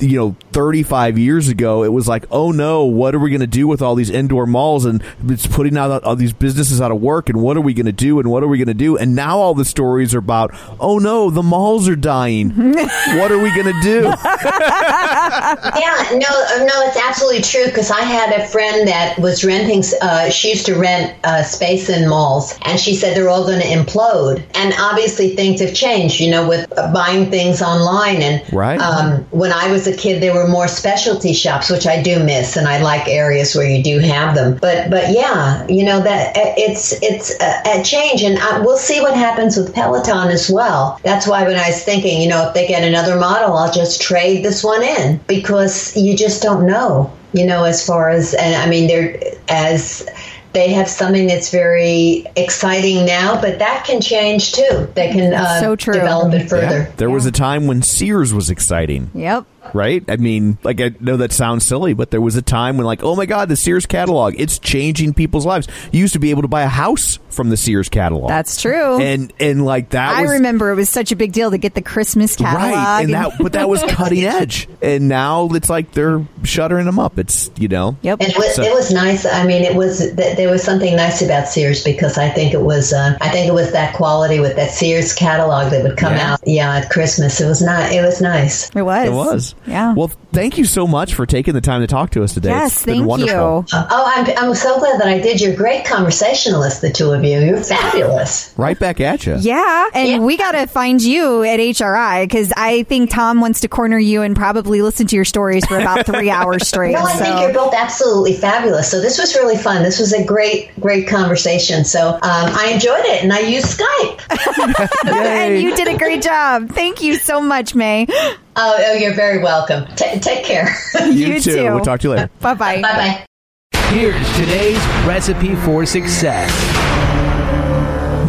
[SPEAKER 2] you know, 35 years ago, it was like, "Oh no, what are we going to do with all these indoor malls?" And it's putting out all these businesses out of work, and what are we going to do? And what are we going to do? And now all the stories are about, "Oh no, the malls are dying. [LAUGHS] what are we going to do?" [LAUGHS]
[SPEAKER 6] yeah, no, uh, no, it's absolutely true. Because I had a friend that was renting. Uh, she used to rent uh, space in malls, and she said they're all going to implode. And obviously, things have changed. You know, with uh, buying things online, and
[SPEAKER 2] Right.
[SPEAKER 6] Um, when I was a kid, there were more specialty shops, which I do miss, and I like areas where you do have them. But, but yeah, you know that uh, it's it's a, a change, and uh, we'll see what happens with Peloton as well. That's why when I was thinking, you know, if they get another model, I'll just trade this one in because you just don't know, you know, as far as and I mean, they're as they have something that's very exciting now, but that can change too. They can uh,
[SPEAKER 1] so true.
[SPEAKER 6] develop it further.
[SPEAKER 2] There was a time when Sears was exciting.
[SPEAKER 1] Yep.
[SPEAKER 2] Right? I mean, like I know that sounds silly, but there was a time when like, oh my god, the Sears catalog, it's changing people's lives. You used to be able to buy a house from the Sears catalog.
[SPEAKER 1] That's true.
[SPEAKER 2] And and like that
[SPEAKER 1] I
[SPEAKER 2] was
[SPEAKER 1] remember it was such a big deal to get the Christmas catalog.
[SPEAKER 2] right. And that but that was cutting [LAUGHS] edge. And now it's like they're shuttering them up. It's, you know.
[SPEAKER 1] Yep.
[SPEAKER 6] And it was,
[SPEAKER 2] So-
[SPEAKER 6] it was nice. I mean, it was there was something nice about Sears because I think it was uh, I think it was that quality with that Sears catalog that would come
[SPEAKER 2] Yeah.
[SPEAKER 6] out. Yeah, at Christmas, it was not. It was nice.
[SPEAKER 1] It was.
[SPEAKER 2] It was.
[SPEAKER 1] Yeah.
[SPEAKER 2] Well, thank you so much for taking the time to talk to us today.
[SPEAKER 1] yes,
[SPEAKER 2] It's been
[SPEAKER 1] thank
[SPEAKER 2] wonderful.
[SPEAKER 1] you.
[SPEAKER 6] Oh, I'm, I'm so glad that I did. You're a great conversationalist, the two of you. You're fabulous.
[SPEAKER 2] Right back at you.
[SPEAKER 1] Yeah, and
[SPEAKER 6] Yeah.
[SPEAKER 1] we got to find you at HRI because I think Tom wants to corner you and probably listen to your stories for about three [LAUGHS] hours straight.
[SPEAKER 6] No, I think you're both absolutely fabulous. So this was really fun. This was a great, great conversation. So um, I enjoyed it, and I used Skype. [LAUGHS] [LAUGHS]
[SPEAKER 1] and you did a great job. Thank you so much, Mae.
[SPEAKER 6] Oh, oh, you're very welcome. Ta take care. [LAUGHS]
[SPEAKER 2] You,
[SPEAKER 1] You
[SPEAKER 2] too.
[SPEAKER 1] too.
[SPEAKER 2] We'll talk to you later.
[SPEAKER 1] Bye bye.
[SPEAKER 6] bye bye.
[SPEAKER 5] Here's today's recipe for success.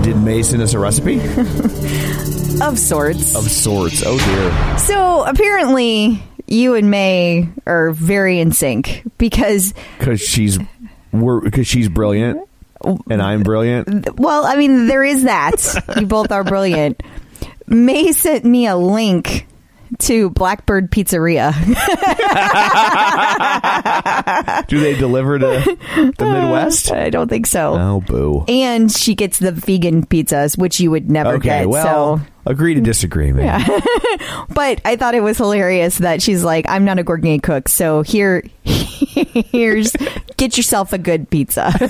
[SPEAKER 2] Did Mae send us a recipe? [LAUGHS]
[SPEAKER 1] Of sorts.
[SPEAKER 2] of sorts. Oh dear.
[SPEAKER 1] So apparently, you and Mae are very in sync because,
[SPEAKER 2] Because she's we're because she's brilliant and I'm brilliant.
[SPEAKER 1] well, I mean, there is that. you both are brilliant. Mae sent me a link to Blackbird Pizzeria. [LAUGHS]
[SPEAKER 2] Do they deliver to the Midwest?
[SPEAKER 1] I don't think so.
[SPEAKER 2] Oh boo.
[SPEAKER 1] And she gets the vegan pizzas, which you would never
[SPEAKER 2] Okay,
[SPEAKER 1] get.
[SPEAKER 2] well,
[SPEAKER 1] so,
[SPEAKER 2] agree to disagree, man. [LAUGHS]
[SPEAKER 1] but I thought it was hilarious that she's like, "I'm not a gourmet cook, so here, here's get yourself a good pizza." [LAUGHS]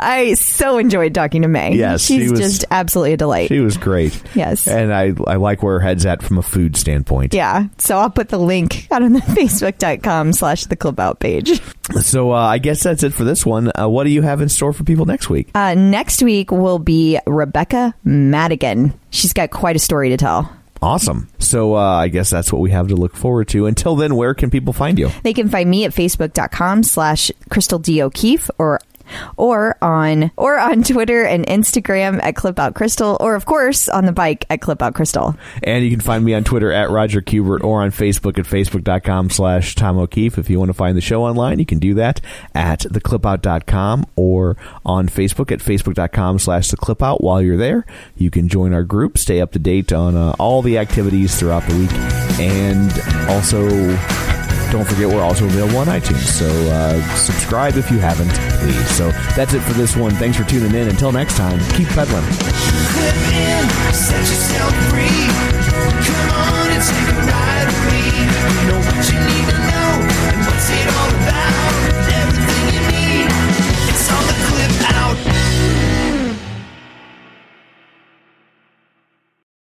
[SPEAKER 1] I so enjoyed talking to Mae.
[SPEAKER 2] Yes, she
[SPEAKER 1] she's
[SPEAKER 2] was-
[SPEAKER 1] just absolutely a delight.
[SPEAKER 2] She was great.
[SPEAKER 1] Yes.
[SPEAKER 2] And I I like where her head's at from a food standpoint.
[SPEAKER 1] yeah, so I'll put the link out on the [LAUGHS] facebook.com slash the clip out page.
[SPEAKER 2] So uh, I guess that's it for this one. Uh, what do you have in store for people next week?
[SPEAKER 1] Uh, next week will be Rebecca Madigan. She's got quite a story to tell.
[SPEAKER 2] Awesome. So uh, I guess that's what we have to look forward to. Until then, where can people find you?
[SPEAKER 1] They can find me at facebook.com slash Crystal D. O'Keefe or or on or on Twitter and Instagram at Clip Out Crystal, or of course on the bike at Clip Out Crystal.
[SPEAKER 2] And you can find me on Twitter at Roger Kubert or on Facebook at facebook.com slash Tom O'Keefe. If you want to find the show online, you can do that at theclipout.com or on Facebook at facebook.com slash theclipout. While you're there, you can join our group, stay up to date on uh, all the activities throughout the week, and also don't forget we're also available on iTunes. So uh, subscribe if you haven't, please. So that's it for this one. Thanks for tuning in. Until next time, keep
[SPEAKER 5] pedaling.